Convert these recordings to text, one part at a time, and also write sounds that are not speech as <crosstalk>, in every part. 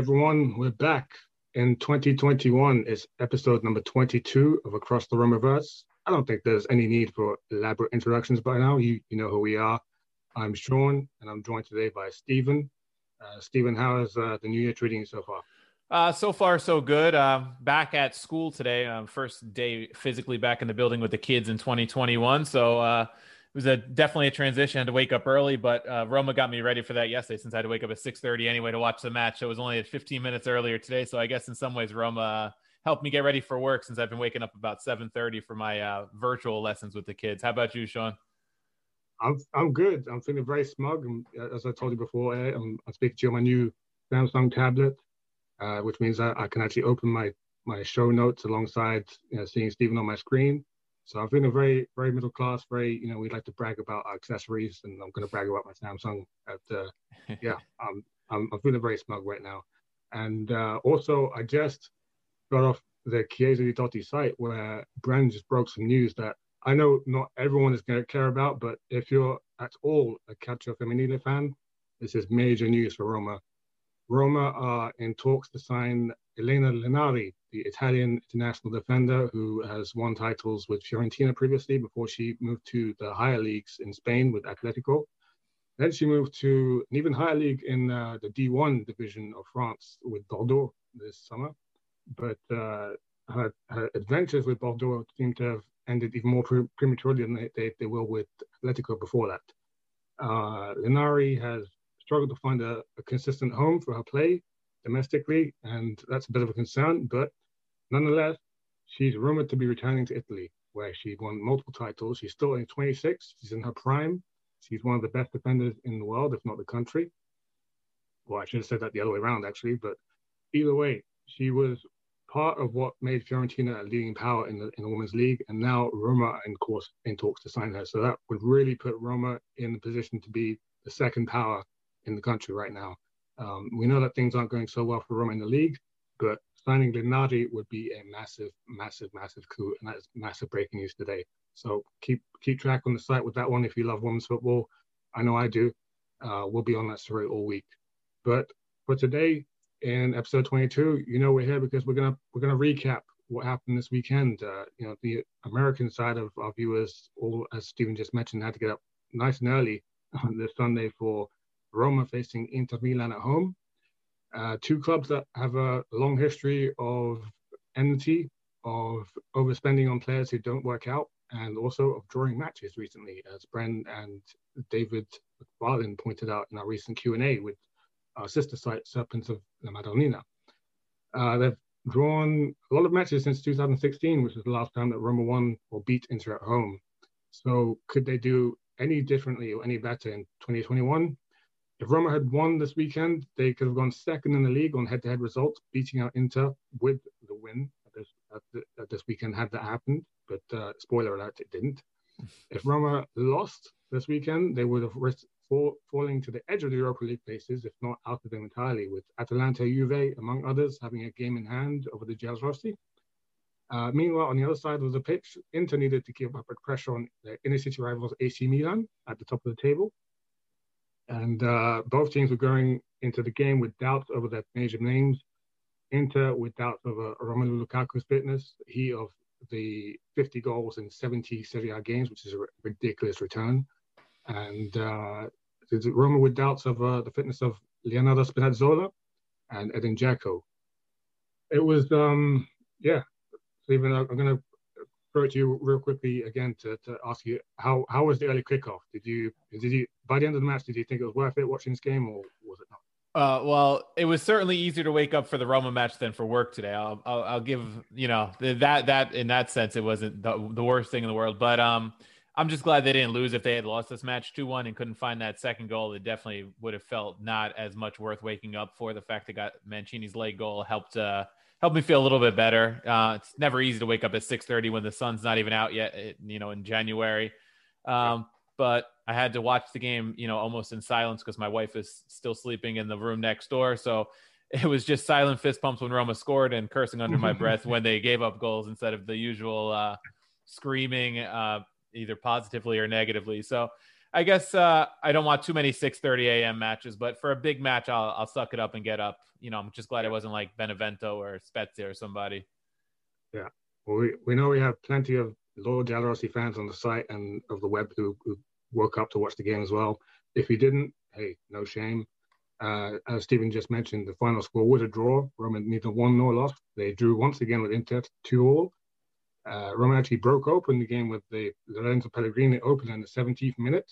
Everyone, we're back in 2021. It's episode number 22 of Across the Romaverse. I don't think there's any need for elaborate introductions by now. You you know who we are. I'm Sean, and I'm joined today by Stephen. Uh, Stephen, how is uh, the new year treating you so far? Uh, so far, so good. Uh, back at school today. Um, first day physically back in the building with the kids in 2021. So uh, was a definitely a transition. I had to wake up early, but uh, Roma got me ready for that yesterday since I had to wake up at 6:30 anyway to watch the match. It was only at 15 minutes earlier today. So I guess in some ways Roma uh, helped me get ready for work since I've been waking up about 7:30 for my uh, virtual lessons with the kids. How about you, Sean? I'm I'm good. I'm feeling very smug. Uh, as I told you before, eh, I'm, I'm speaking to you on my new Samsung tablet, uh, which means I, I can actually open my my show notes alongside you know, seeing Stephen on my screen. So I'm feeling very very middle class. Very you know we like to brag about our accessories, and I'm going to brag about my Samsung. At uh, <laughs> yeah, I'm, I'm I'm feeling very smug right now. And uh, also, I just got off the Chiesa di Totti site where Brand just broke some news that I know not everyone is going to care about, but if you're at all a Calcio Femminile fan, this is major news for Roma. Roma are in talks to sign Elena Linari, the Italian international defender who has won titles with Fiorentina previously before she moved to the higher leagues in Spain with Atletico. Then she moved to an even higher league in uh, the D1 division of France with Bordeaux this summer. But uh, her, her adventures with Bordeaux seem to have ended even more pre- prematurely than they, they, they with Atletico before that. Uh, Linari has struggled to find a, a, consistent home for her play domestically, and that's a bit of a concern. But nonetheless, she's rumored to be returning to Italy, where she won multiple titles. She's still only 26. She's in her prime. She's one of the best defenders in the world, if not the country. Well, I should have said that the other way around, actually. But either way, she was part of what made Fiorentina a leading power in the in the women's league, and now Roma in course in talks to sign her. So that would really put Roma in the position to be the second power in the country right now. Um, we know that things aren't going so well for Roma in the league, but signing Linari would be a massive, massive, massive coup, and that is massive breaking news today. So keep keep track on the site with that one if you love women's football. I know I do. Uh, we'll be on that story all week. But for today, in episode 22, you know we're here because we're gonna we're gonna recap what happened this weekend. Uh, you know, the American side of our viewers, all as Stephen just mentioned, had to get up nice and early <laughs> on this Sunday for Roma facing Inter Milan at home. Uh, two clubs that have a long history of enmity, of overspending on players who don't work out, and also of drawing matches recently, as Bren and David McFarlane pointed out in our recent Q&A with our sister site, Serpents of La Madonnina. Uh, they've drawn a lot of matches since 2016, which was the last time that Roma won or beat Inter at home. So could they do any differently or any better in 2021? If Roma had won this weekend, they could have gone second in the league on head-to-head results, beating out Inter with the win at this, at the, at this weekend had that happened. But uh, spoiler alert, it didn't. <laughs> If Roma lost this weekend, they would have risked fall, falling to the edge of the Europa League places, if not out of them entirely, with Atalanta Juve, among others, having a game in hand over the Giallorossi. Uh, meanwhile, on the other side of the pitch, Inter needed to keep up pressure on their inner city rivals AC Milan at the top of the table. And uh, both teams were going into the game with doubts over their major names. Inter with doubts over Romelu Lukaku's fitness. He of the 50 goals in 70 Serie A games, which is a ridiculous return. And uh, Roma with doubts of uh, the fitness of Leonardo Spinazzola and Edin Dzeko. It was, um, yeah, Stephen, I'm going to throw it to you real quickly again to, to ask you how how was the early kickoff? Did you did you by the end of the match did you think it was worth it watching this game or was it not? Uh, well, it was certainly easier to wake up for the Roma match than for work today. I'll, I'll, I'll give you know that that in that sense it wasn't the, the worst thing in the world, but um, I'm just glad they didn't lose. If they had lost this match two one and couldn't find that second goal, it definitely would have felt not as much worth waking up for. The fact that got Mancini's late goal helped uh helped me feel a little bit better. Uh, it's never easy to wake up at 6:30 when the sun's not even out yet, you know, in January. Um, but I had to watch the game, you know, almost in silence because my wife is still sleeping in the room next door. So <laughs> it was just silent fist pumps when Roma scored and cursing under my <laughs> breath when they gave up goals instead of the usual uh, screaming, uh, either positively or negatively. So I guess uh, I don't want too many 6:30 a.m. matches, but for a big match, I'll, I'll suck it up and get up. You know, I'm just glad it wasn't like Benevento or Spezia or somebody. Yeah, well, we, we know we have plenty of loyal Giallorossi fans on the site and of the web who, who woke up to watch the game as well. If you didn't, hey, no shame. Uh, as Stephen just mentioned, the final score was a draw. Roma neither won nor lost. They drew once again with Inter two all. Uh, Roma actually broke open the game with the Lorenzo Pellegrini open in the 17th minute.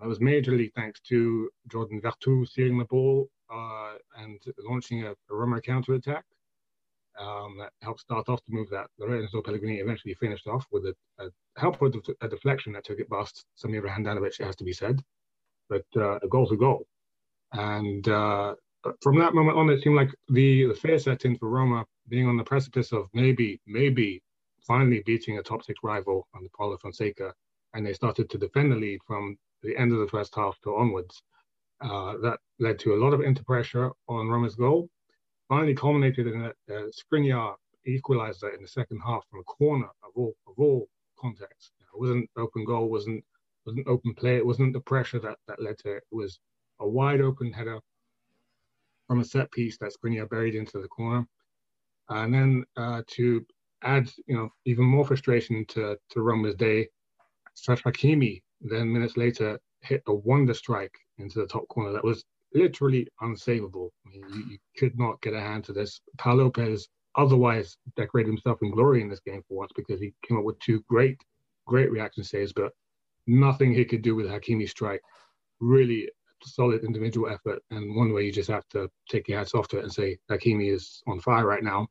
That was majorly thanks to Jordan Veretout stealing the ball uh, and launching a, a Roma counter attack. Um, that helped start off the move that Lorenzo Pellegrini eventually finished off with a, a a deflection that took it past Samir Handanovic, it has to be said. But uh, a goal's a goal. And uh, from that moment on, it seemed like the, the fear set in for Roma being on the precipice of maybe, maybe finally beating a top six rival on the Paulo Fonseca. And they started to defend the lead from the end of the first half to onwards. Uh, that led to a lot of inter pressure on Roma's goal finally culminated in a, a Skriniar equalizer in the second half from a corner of all of all contexts. It wasn't open goal, wasn't wasn't open play, it wasn't the pressure that, that led to it. It was a wide open header from a set piece that Skriniar buried into the corner. And then uh, to add, you know, even more frustration to, to Roma's day, Achraf Hakimi then minutes later hit a wonder strike into the top corner that was literally unsavable. I mean, you, you, could not get a hand to this. Pau Lopez otherwise decorated himself in glory in this game for once because he came up with two great, great reaction saves, but nothing he could do with Hakimi's strike. Really solid individual effort, and one way you just have to take your hats off to it and say Hakimi is on fire right now.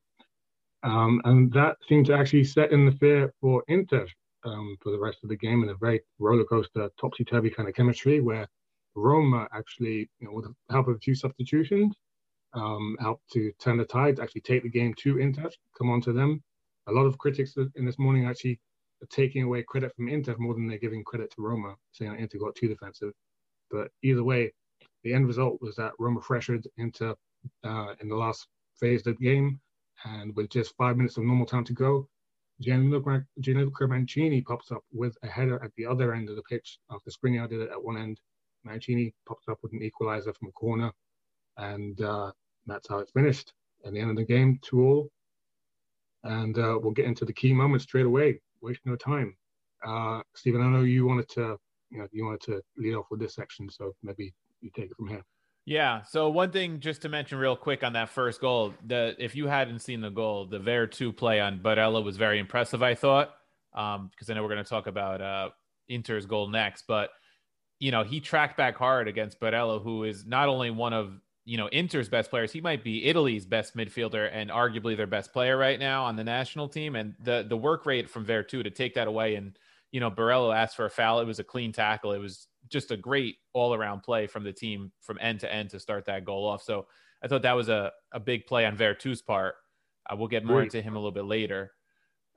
Um, and that seemed to actually set in the fear for Inter um, for the rest of the game in a very roller coaster, topsy turvy kind of chemistry where Roma actually, you know, with the help of a few substitutions, um, helped to turn the tide, actually take the game to Inter, come on to them. A lot of critics in this morning actually are taking away credit from Inter more than they're giving credit to Roma, saying that Inter got too defensive. But either way, the end result was that Roma pressured Inter uh, in the last phase of the game, and with just five minutes of normal time to go, Gianluca, Mancini pops up with a header at the other end of the pitch after Skriniar did it at one end Mancini pops up with an equalizer from a corner, and uh, that's how it finished. At the end of the game, two all. And uh, we'll get into the key moments straight away. Waste no time. Uh, Stephen, I know you wanted to, you know, you wanted to lead off with this section, so maybe you take it from here. Yeah. So one thing just to mention real quick on that first goal, the if you hadn't seen the goal, the Veretout play on Barella was very impressive. I thought, um, because I know we're going to talk about uh, Inter's goal next, but you know, he tracked back hard against Barella, who is not only one of, you know, Inter's best players, he might be Italy's best midfielder and arguably their best player right now on the national team. And the the work rate from Veretout to take that away and, you know, Barella asked for a foul. It was a clean tackle. It was just a great all around play from the team from end to end to start that goal off. So I thought that was a, a big play on Veretout's part. Uh, we'll get more into him a little bit later.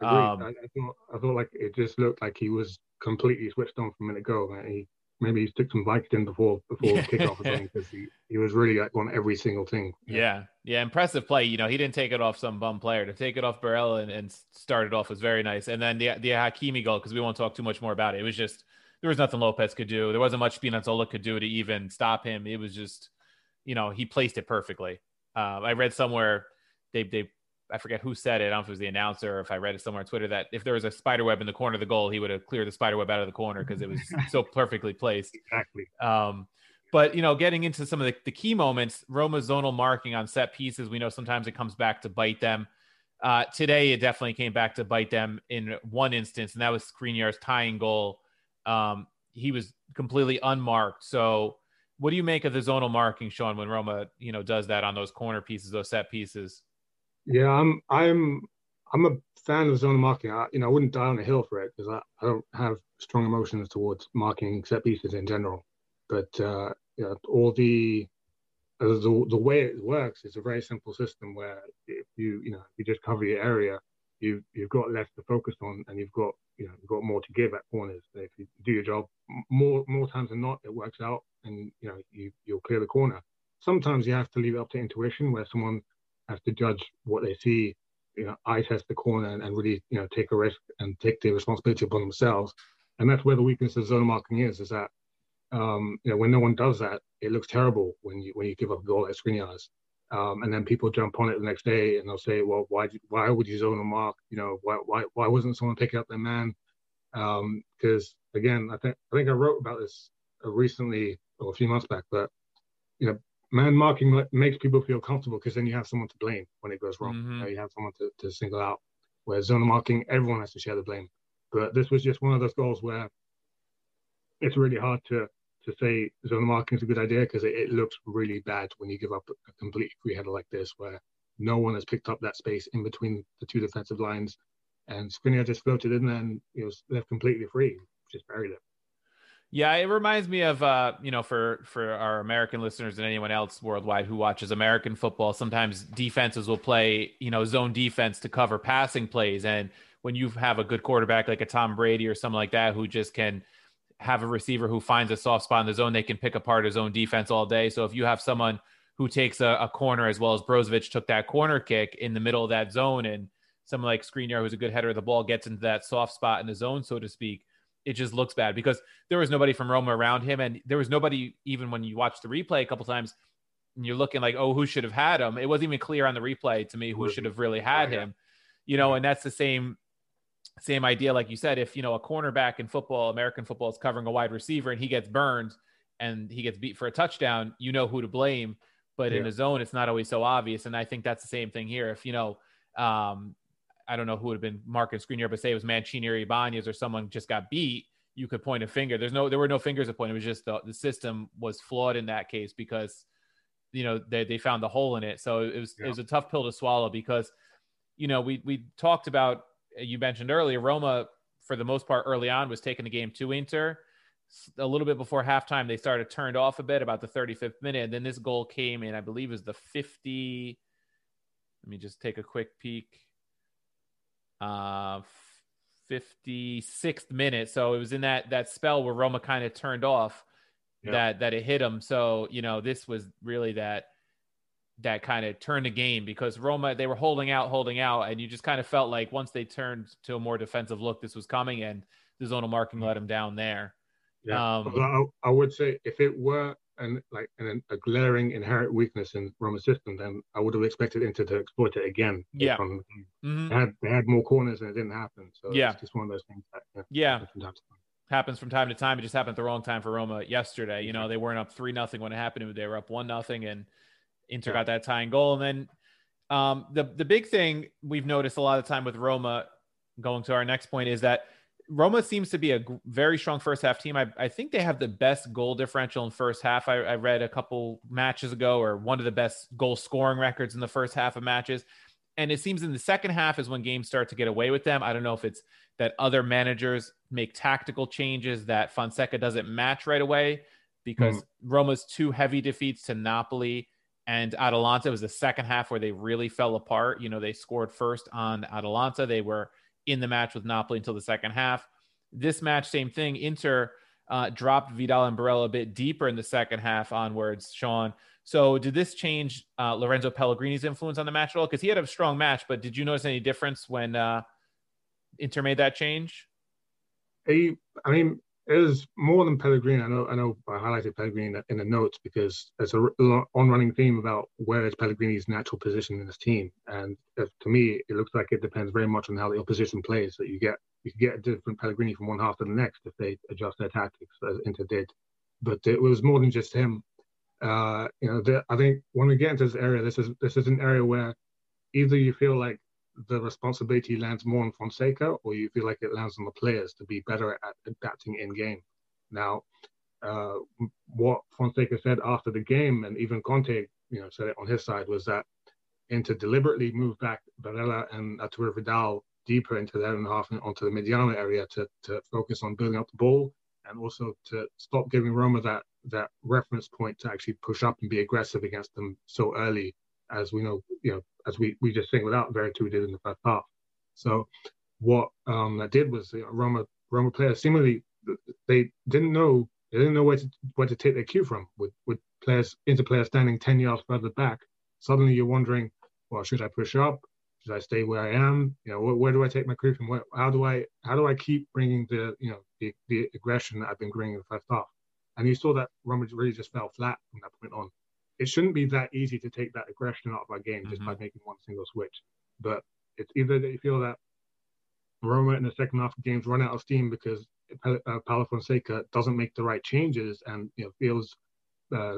Um, I, I, thought, I thought like it just looked like he was completely switched on from a minute ago. He maybe he took some Vicodin before before yeah. kickoff because he, he was really like on every single thing. Yeah. yeah. yeah, impressive play. You know, he didn't take it off some bum player. To take it off Barella and, and start it off was very nice. And then the the Hakimi goal because we won't talk too much more about it. It was just there was nothing Lopez could do. There wasn't much Spinazzola could do to even stop him. It was just you know, he placed it perfectly. Uh, I read somewhere they they I forget who said it. I don't know if it was the announcer or if I read it somewhere on Twitter that if there was a spider web in the corner of the goal, he would have cleared the spider web out of the corner because it was <laughs> so perfectly placed. Exactly. Um, but you know, getting into some of the, the, key moments, Roma zonal marking on set pieces, we know sometimes it comes back to bite them. Uh, today, it definitely came back to bite them in one instance, and that was Skriniar's tying goal. Um, he was completely unmarked. So, what do you make of the zonal marking, Sean, when Roma, you know, does that on those corner pieces, those set pieces? Yeah, I'm I'm I'm a fan of zonal marking. I, you know, I wouldn't die on a hill for it because I, I don't have strong emotions towards marking set pieces in general. But uh, you know, all the the the way it works is a very simple system where if you you know you just cover your area, you you've got less to focus on and you've got you know you've got more to give at corners. If you do your job more more times than not, it works out and you know you you'll clear the corner. Sometimes you have to leave it up to intuition where someone has to judge what they see, you know, eye test the corner and, and really, you know, take a risk and take the responsibility upon themselves. And that's where the weakness of zone marking is, is that, um, you know, when no one does that, it looks terrible when you when you give up a goal at Skriniar's. Um, and then people jump on it the next day and they'll say, well, why why would you zone a mark? You know, why why why wasn't someone picking up their man? Because um, again, I think I think I wrote about this recently or a few months back, but you know, man marking makes people feel comfortable because then you have someone to blame when it goes wrong. Mm-hmm. You, know, you, have someone to, to single out. Where zone marking, everyone has to share the blame. But this was just one of those goals where it's really hard to to say zone marking is a good idea because it, it, looks really bad when you give up a complete free header like this, where no one has picked up that space in between the two defensive lines, and Skriniar just floated in there and he was left completely free, just buried it. Yeah, it reminds me of uh, you know, for for our American listeners and anyone else worldwide who watches American football, sometimes defenses will play, you know, zone defense to cover passing plays. And when you have a good quarterback like a Tom Brady or something like that who just can have a receiver who finds a soft spot in the zone, they can pick apart his own defense all day. So if you have someone who takes a, a corner as well as Brozovic took that corner kick in the middle of that zone and someone like Skriniar, who's a good header of the ball, gets into that soft spot in the zone, so to speak it just looks bad because there was nobody from Roma around him, and there was nobody even when you watch the replay a couple times. And you're looking like, oh, who should have had him? It wasn't even clear on the replay to me who should have really had him. You know, and that's the same same idea, like you said. If you know a cornerback in football, American football is covering a wide receiver, and he gets burned and he gets beat for a touchdown, you know who to blame. But yeah. in a zone, it's not always so obvious, and I think that's the same thing here. If you know, um, I don't know who would have been marking Skriniar, but say it was Mancini or Ibanez or someone just got beat, you could point a finger. There's no, there were no fingers to point. It was just the, the system was flawed in that case because, you know, they, they found the hole in it. So it was, yeah. it was a tough pill to swallow because, you know, we, we talked about, you mentioned earlier, Roma for the most part early on was taking the game to Inter. A little bit before halftime, they started turned off a bit about the 35th minute. And then this goal came in, I believe, is the 50. Let me just take a quick peek uh, 56th minute. So it was in that that spell where Roma kind of turned off yeah. that that it hit them. So you know this was really that that kind of turned the game because Roma they were holding out, holding out, and you just kind of felt like once they turned to a more defensive look, this was coming, and the zonal marking let them down there. Yeah, um, I, I would say if it were and like an, a glaring inherent weakness in Roma's system, then I would have expected Inter to exploit it again. Yeah, mm-hmm. they had they had more corners and it didn't happen. So yeah, it's just one of those things. That, yeah, happens from time to time. It just happened at the wrong time for Roma yesterday. You know, they weren't up three nothing when it happened. They were up one nothing, and Inter got that tying goal. And then um, the the big thing we've noticed a lot of time with Roma, going to our next point, is that Roma seems to be a very strong first half team. I, I, think they have the best goal differential in first half. I, I, read a couple matches ago, or one of the best goal scoring records in the first half of matches. And it seems in the second half is when games start to get away with them. I don't know if it's that other managers make tactical changes that Fonseca doesn't match right away because mm. Roma's two heavy defeats to Napoli and Atalanta was the second half where they really fell apart. You know, they scored first on Atalanta. They were in the match with Napoli until the second half. This match, same thing. Inter uh, dropped Vidal and Barella a bit deeper in the second half onwards, Sean. So, did this change uh, Lorenzo Pellegrini's influence on the match at all? Because he had a strong match, but did you notice any difference when uh, Inter made that change? He, I mean, it was more than Pellegrini. I know, I know, I highlighted Pellegrini in the, notes because there's a on-running theme about where is Pellegrini's natural position in this team, and to me, it looks like it depends very much on how the opposition plays. That you get, you get a different Pellegrini from one half to the next if they adjust their tactics, as Inter did. But it was more than just him. Uh, you know, the, I think when we get into this area, this is this is an area where either you feel like the responsibility lands more on Fonseca, or you feel like it lands on the players to be better at adapting in game. Now, uh, what Fonseca said after the game, and even Conte, you know, said it on his side, was that Inter deliberately move back Barella and Arturo Vidal deeper into their own half and onto the Mediano area to, to focus on building up the ball and also to stop giving Roma that that reference point to actually push up and be aggressive against them so early as we know, you know, as we, we just think without Veretout did in the first half. So what um, that did was you know, Roma Roma players seemingly they didn't know they didn't know where to where to take their cue from with with players Inter players standing ten yards further back. Suddenly you're wondering, well, should I push up? Should I stay where I am? You know, where, where do I take my cue from? Where, how do I how do I keep bringing the you know the, the aggression that I've been bringing in the first half? And you saw that Roma really just fell flat from that point on it shouldn't be that easy to take that aggression out of our game just mm-hmm. by making one single switch. But it's either that you feel that Roma in the second half of games run out of steam because uh, Paulo Fonseca doesn't make the right changes and you know feels uh,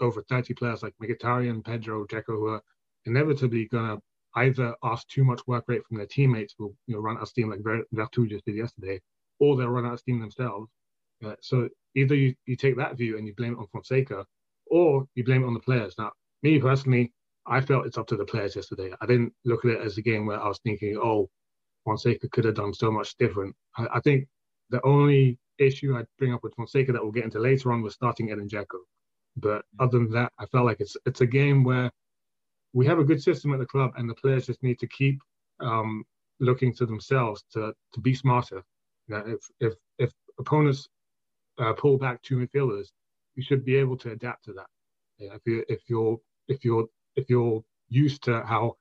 over 30 players like Mkhitaryan, Pedro, Dzeko who are inevitably going to either ask too much work rate from their teammates who you know run out of steam like Veretout just did yesterday, or they'll run out of steam themselves. Uh, so either you, you take that view and you blame it on Fonseca, or you blame it on the players. Now, me personally, I felt it's up to the players yesterday. I didn't look at it as a game where I was thinking, oh, Fonseca could have done so much different. I, I think the only issue I'd bring up with Fonseca that we'll get into later on was starting Edin Dzeko. But other than that, I felt like it's it's a game where we have a good system at the club, and the players just need to keep um, looking to themselves to to be smarter. You know, if if if opponents uh, pull back two midfielders, you should be able to adapt to that. Yeah, if you if you're if you're if you're used to how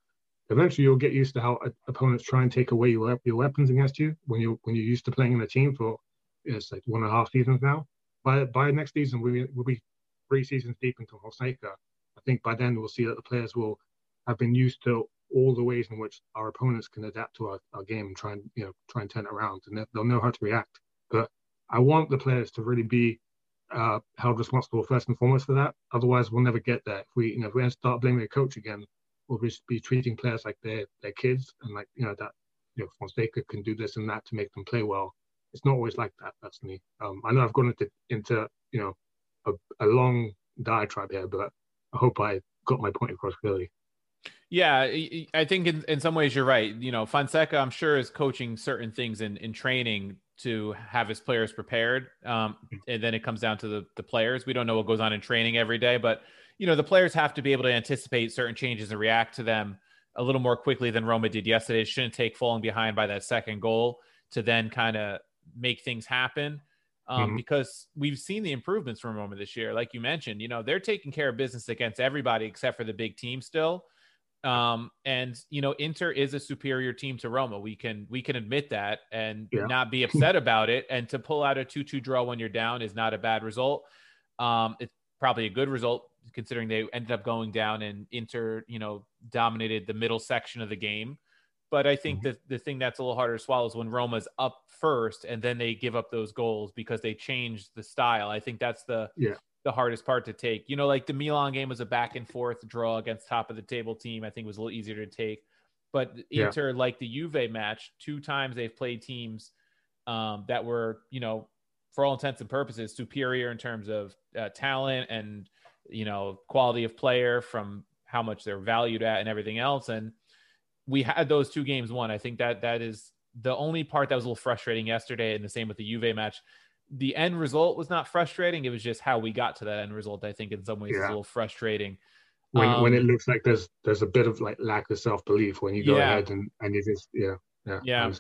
eventually you'll get used to how opponents try and take away your your weapons against you when you when you're used to playing in a team for it's like one and a half seasons now. By by next season we will be three seasons deep into Fonseca. I think by then we'll see that the players will have been used to all the ways in which our opponents can adapt to our, our game and try and you know try and turn it around and they'll know how to react. But I want the players to really be uh, held responsible first and foremost for that. Otherwise, we'll never get there. If we, you know, if we start blaming the coach again, we'll just be treating players like they're their kids and like you know that you know Fonseca can do this and that to make them play well. It's not always like that, personally. Um, I know I've gone into into you know a, a long diatribe here, but I hope I got my point across clearly. Yeah, I think in, in some ways you're right. You know, Fonseca, I'm sure, is coaching certain things in, in training to have his players prepared. Um, and then it comes down to the, the players. We don't know what goes on in training every day, but you know, the players have to be able to anticipate certain changes and react to them a little more quickly than Roma did yesterday. It shouldn't take falling behind by that second goal to then kind of make things happen. Um, mm-hmm. Because we've seen the improvements from Roma this year. Like you mentioned, you know, they're taking care of business against everybody except for the big team still. Um, and you know, Inter is a superior team to Roma. We can we can admit that and yeah. not be <laughs> upset about it. And to pull out a two-two draw when you're down is not a bad result. Um, it's probably a good result considering they ended up going down and Inter, you know, dominated the middle section of the game. But I think mm-hmm. the the thing that's a little harder to swallow is when Roma's up first and then they give up those goals because they changed the style. I think that's the yeah the hardest part to take. You know, like the Milan game was a back and forth draw against top of the table team. I think was a little easier to take. But Inter, yeah. like the Juve match, two times they've played teams um, that were, you know, for all intents and purposes, superior in terms of uh, talent and you know quality of player from how much they're valued at and everything else. And we had those two games won. I think that that is the only part that was a little frustrating yesterday, and the same with the Juve match the end result was not frustrating. It was just how we got to that end result. I think in some ways yeah. is a little frustrating. When um, when it um, looks like there's there's a bit of like lack of self belief when you go yeah. ahead and and you just yeah yeah yeah.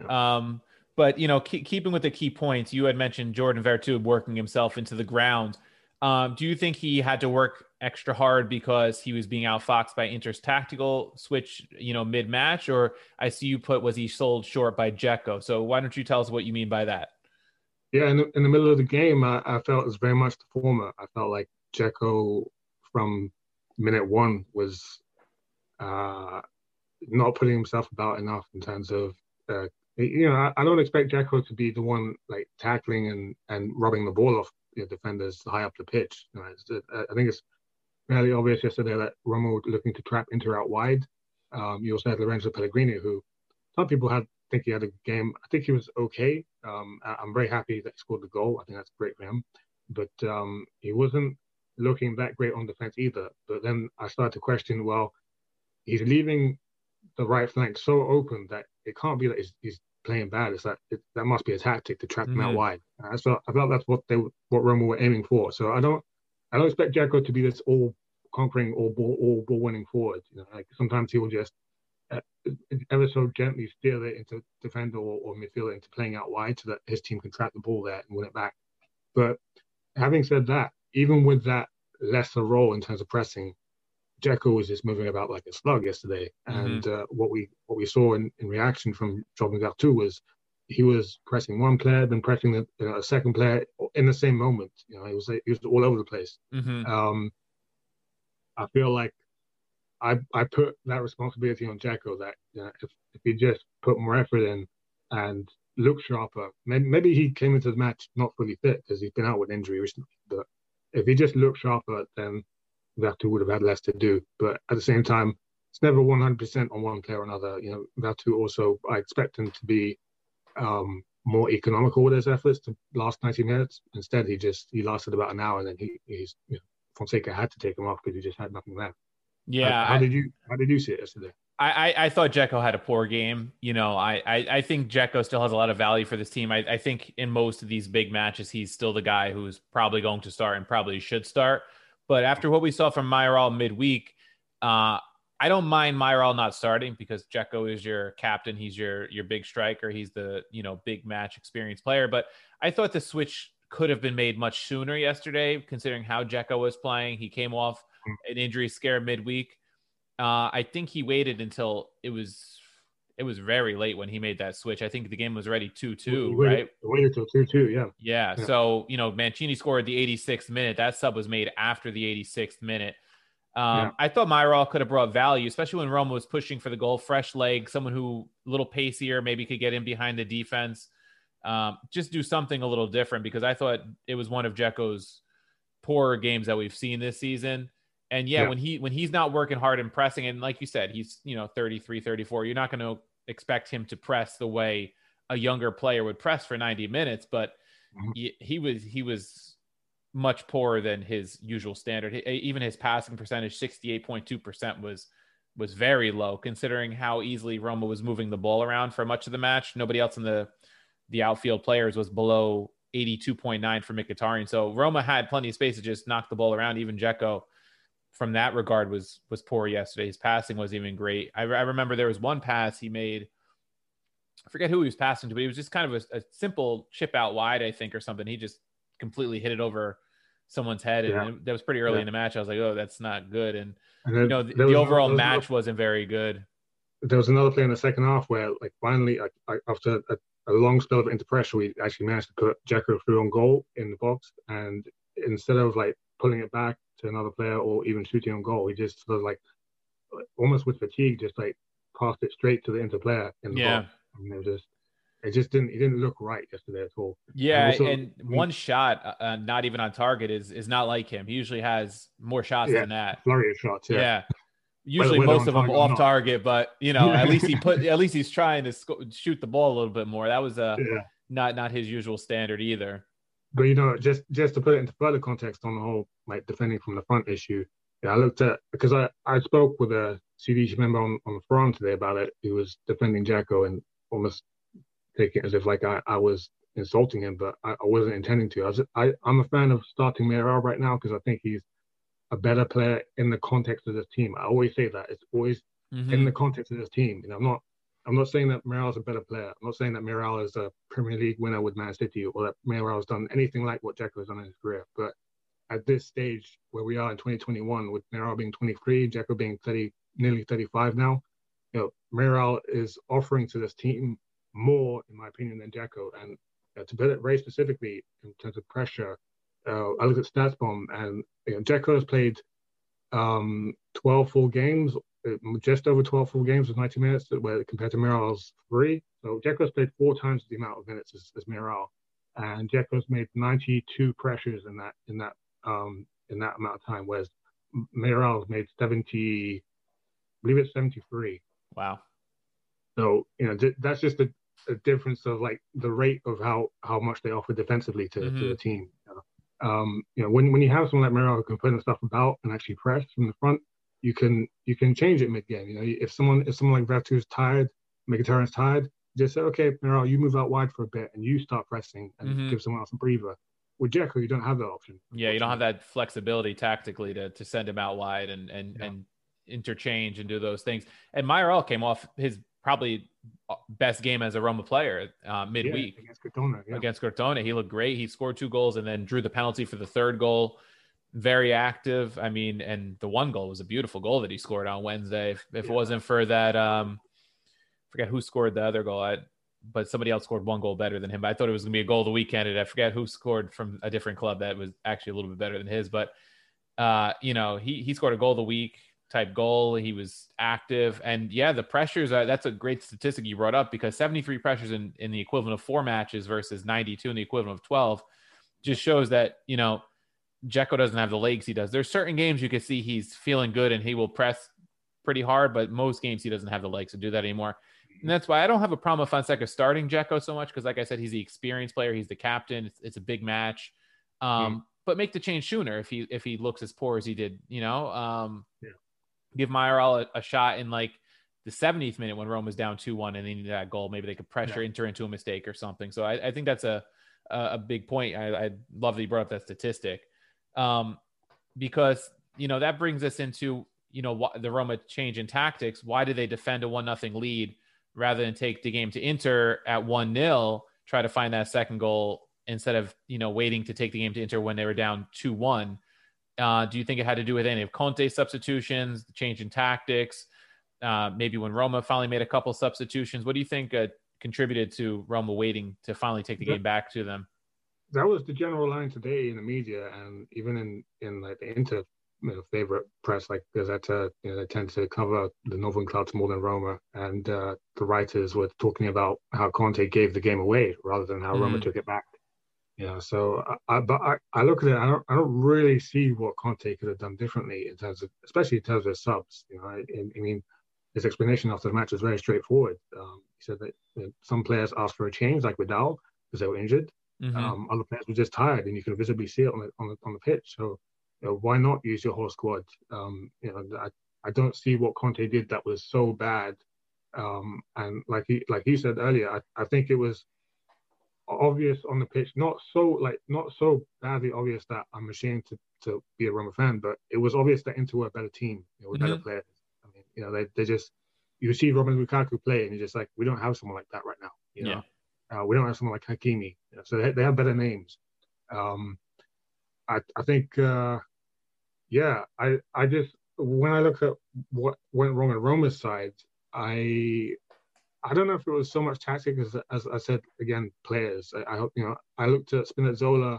yeah. Um, but you know, keep, keeping with the key points, you had mentioned Jordan Veretout working himself into the ground. Um, do you think he had to work extra hard because he was being outfoxed by Inter's tactical switch, you know, mid match, or I see you put was he sold short by Dzeko? So why don't you tell us what you mean by that? Yeah, in the, in the middle of the game, I, I felt it was very much the former. I felt like Dzeko from minute one was uh, not putting himself about enough in terms of, uh, you know, I, I, don't expect Dzeko to be the one like tackling and, and robbing the ball off you know, defenders high up the pitch. You know, uh, I think it's fairly obvious yesterday that Roma looking to trap Inter out wide. Um, you also had Lorenzo Pellegrini, who some people had think he had a game. I think he was okay. Um, I'm very happy that he scored the goal. I think that's great for him. But um, he wasn't looking that great on defense either. But then I started to question, well, he's leaving the right flank so open that it can't be that he's, he's playing bad. It's that it, that must be a tactic to trap mm-hmm. him out wide. Uh, so I felt that's what they what Roma were aiming for. So I don't I don't expect Dzeko to be this all conquering, all ball all ball winning forward. You know, like sometimes he will just uh, ever so gently steer it into defender or, or midfielder into playing out wide so that his team can trap the ball there and win it back. But having said that, even with that lesser role in terms of pressing, Dzeko was just moving about like a slug yesterday. Mm-hmm. And uh, what we what we saw in, in reaction from Jobin Veretout was he was pressing one player, then pressing the, you know, a second player in the same moment. You know, he was he was all over the place. Mm-hmm. Um, I feel like I I put that responsibility on Dzeko that you know, if if he just put more effort in and look sharper, maybe, maybe he came into the match not fully fit because he's been out with injury recently. But if he just looked sharper, then Veretout would have had less to do. But at the same time, it's never 100% on one player or another. You know, Veretout also, I expect him to be um, more economical with his efforts to last 90 minutes. Instead, he just he lasted about an hour, and then he he's you know, Fonseca had to take him off because he just had nothing left. Yeah. How, how did you how did you see it yesterday? I, I, thought Dzeko had a poor game. You know, I, I, I think Dzeko still has a lot of value for this team. I, I think in most of these big matches, he's still the guy who's probably going to start and probably should start. But after what we saw from Mayoral midweek, uh, I don't mind Mayoral not starting because Dzeko is your captain. He's your your big striker. He's the you know big match experienced player. But I thought the switch could have been made much sooner yesterday, considering how Dzeko was playing. He came off an injury scare midweek. Uh, I think he waited until it was it was very late when he made that switch. I think the game was already two two, right? Waited till two two, yeah. yeah. yeah. So you know, Mancini scored the 86th minute. That sub was made after the 86th minute. Um, yeah. I thought Mayoral could have brought value, especially when Roma was pushing for the goal. Fresh leg, someone who a little pacier, maybe could get in behind the defense. Um, just do something a little different because I thought it was one of Dzeko's poorer games that we've seen this season. And yeah, yeah, when he when he's not working hard and pressing, and like you said, he's you know 33, 34. You're not going to expect him to press the way a younger player would press for 90 minutes, but mm-hmm. he, he, was he was much poorer than his usual standard. He, even his passing percentage, 68.2 percent, was was very low considering how easily Roma was moving the ball around for much of the match. Nobody else in the the outfield players was below 82.9 for Mkhitaryan. So Roma had plenty of space to just knock the ball around. Even Dzeko from that regard was was poor yesterday. His passing was even great. I, I remember there was one pass he made. I forget who he was passing to, but it was just kind of a, a, simple chip out wide, I think, or something. He just completely hit it over someone's head, and yeah. it, that was pretty early yeah. in the match. I was like, "Oh, that's not good." And, and then, you know, the, the overall was, match was not very good. There was another play in the second half where, like, finally, after a, a, long spell of inter pressure, we actually managed to put Dzeko through on goal in the box, and instead of like pulling it back to another player or even shooting on goal. He just sort of like almost with fatigue, just like passed it straight to the inter player in the yeah. box. And it just it just didn't it didn't look right yesterday at all. Yeah, and, and one shot, uh, uh, not even on target, is is not like him. He usually has more shots yeah, than that. Flurry of shots. Yeah. yeah. Usually whether, whether most of them off target, but you know, at least he <laughs> put at least he's trying to sc- shoot the ball a little bit more. That was a uh, yeah. not not his usual standard either but you know, just just to put it into further context on the whole like defending from the front issue, yeah, I looked at because I I spoke with a CDC member on, on the forum today about it. He was defending Dzeko and almost taking it as if like I, I was insulting him, but I, I wasn't intending to. I was I I'm a fan of starting Mayoral right now because I think he's a better player in the context of this team. I always say that it's always mm-hmm. in the context of this team. You know, I'm not I'm not saying that Mayoral is a better player. I'm not saying that Mayoral is a Premier League winner with Man City or that Mayoral has done anything like what Dzeko has done in his career. But at this stage where we are in 2021, with Mayoral being 23, Dzeko being 30, nearly 35 now, you know, Mayoral is offering to this team more, in my opinion, than Dzeko. And uh, to put it very specifically in terms of pressure, uh, I looked at StatsBomb and you know, Dzeko has played um, 12 full games, just over 12 full games with 90 minutes, where compared to Mayoral's three. So Dzeko's played four times the amount of minutes as, as Mayoral, and Dzeko's made 92 pressures in that in that um, in that amount of time, whereas Mayoral's made 70, I believe it's 73. Wow. So you know that's just a, a, difference of like the rate of how how much they offer defensively to, mm-hmm. to the team. You know? Um, you know, when when you have someone like Mayoral who can put stuff about and actually press from the front, you can you can change it mid game. You know, if someone if someone like Veretout is tired, Mkhitaryan's tired, just say, okay, Mayoral, you move out wide for a bit and you start pressing and mm-hmm. give someone else a breather. With Dzeko, you don't have that option. Yeah, you don't have that flexibility tactically to to send him out wide and and yeah. and interchange and do those things. And Mayoral came off his probably uh, best game as a Roma player uh, midweek yeah, against Crotone. Yeah. Against Crotone, he looked great. He scored two goals and then drew the penalty for the third goal. Very active. I mean, and the one goal was a beautiful goal that he scored on Wednesday. If, if yeah. it wasn't for that, um, forget who scored the other goal. I, but somebody else scored one goal better than him. But I thought it was going to be a goal of the week candidate. I forget who scored from a different club that was actually a little bit better than his. But uh, you know, he he scored a goal of the week type goal. He was active, and yeah, the pressures. Are, that's a great statistic you brought up because 73 pressures in in the equivalent of four matches versus 92 in the equivalent of 12 just shows that you know Dzeko doesn't have the legs he does. There's certain games you can see he's feeling good and he will press pretty hard, but most games he doesn't have the legs to do that anymore. And that's why I don't have a problem with Fonseca starting Dzeko so much because, like I said, he's the experienced player. He's the captain. It's, it's a big match. Um, mm. But make the change sooner if he if he looks as poor as he did. You know, um, yeah give Mayoral a, a, shot in like the 70th minute when Rome was down 2 1 and they needed that goal. Maybe they could pressure yeah. Inter into a mistake or something. So I, I think that's a, a, big point. I, I, love that you brought up that statistic um, because, you know, that brings us into, you know, what, the Roma change in tactics. Why did they defend a 1 nothing lead rather than take the game to Inter at 1 0, try to find that second goal instead of, you know, waiting to take the game to Inter when they were down 2 1? Uh, do you think it had to do with any of Conte's substitutions, the change in tactics? Uh, maybe when Roma finally made a couple substitutions. What do you think uh, contributed to Roma waiting to finally take the game back to them? That was the general line today in the media, and even in in like the Inter you know, favorite press like Gazzetta, you know, they tend to cover the northern clubs more than Roma, and uh, the writers were talking about how Conte gave the game away rather than how mm. Roma took it back. You know, so I, but I, I look at it, I don't, I don't really see what Conte could have done differently in terms of, especially in terms of subs. You know, I, I mean, his explanation after the match was very straightforward. Um, he said that you know, some players asked for a change, like Vidal, because they were injured. Mm-hmm. Um, other players were just tired, and you can visibly see it on the on the, on the pitch. So, you know, why not use your whole squad? Um, you know, I, I don't see what Conte did that was so bad. Um, and like he like he said earlier, I, I think it was obvious on the pitch, not so like not so badly obvious that I'm ashamed to, to be a Roma fan, but it was obvious that Inter were a better team, you know, with mm-hmm. better players. I mean, you know, they they just you see Romelu Lukaku play and you're just like, we don't have someone like that right now. You know, yeah. Uh, we don't have someone like Hakimi. You know, so they, they have better names. Um, I I think uh, yeah, I I just when I look at what went wrong on Roma's side, I I don't know if it was so much tactic as, as I said again, players. I, I hope you know. I looked at Spinazzola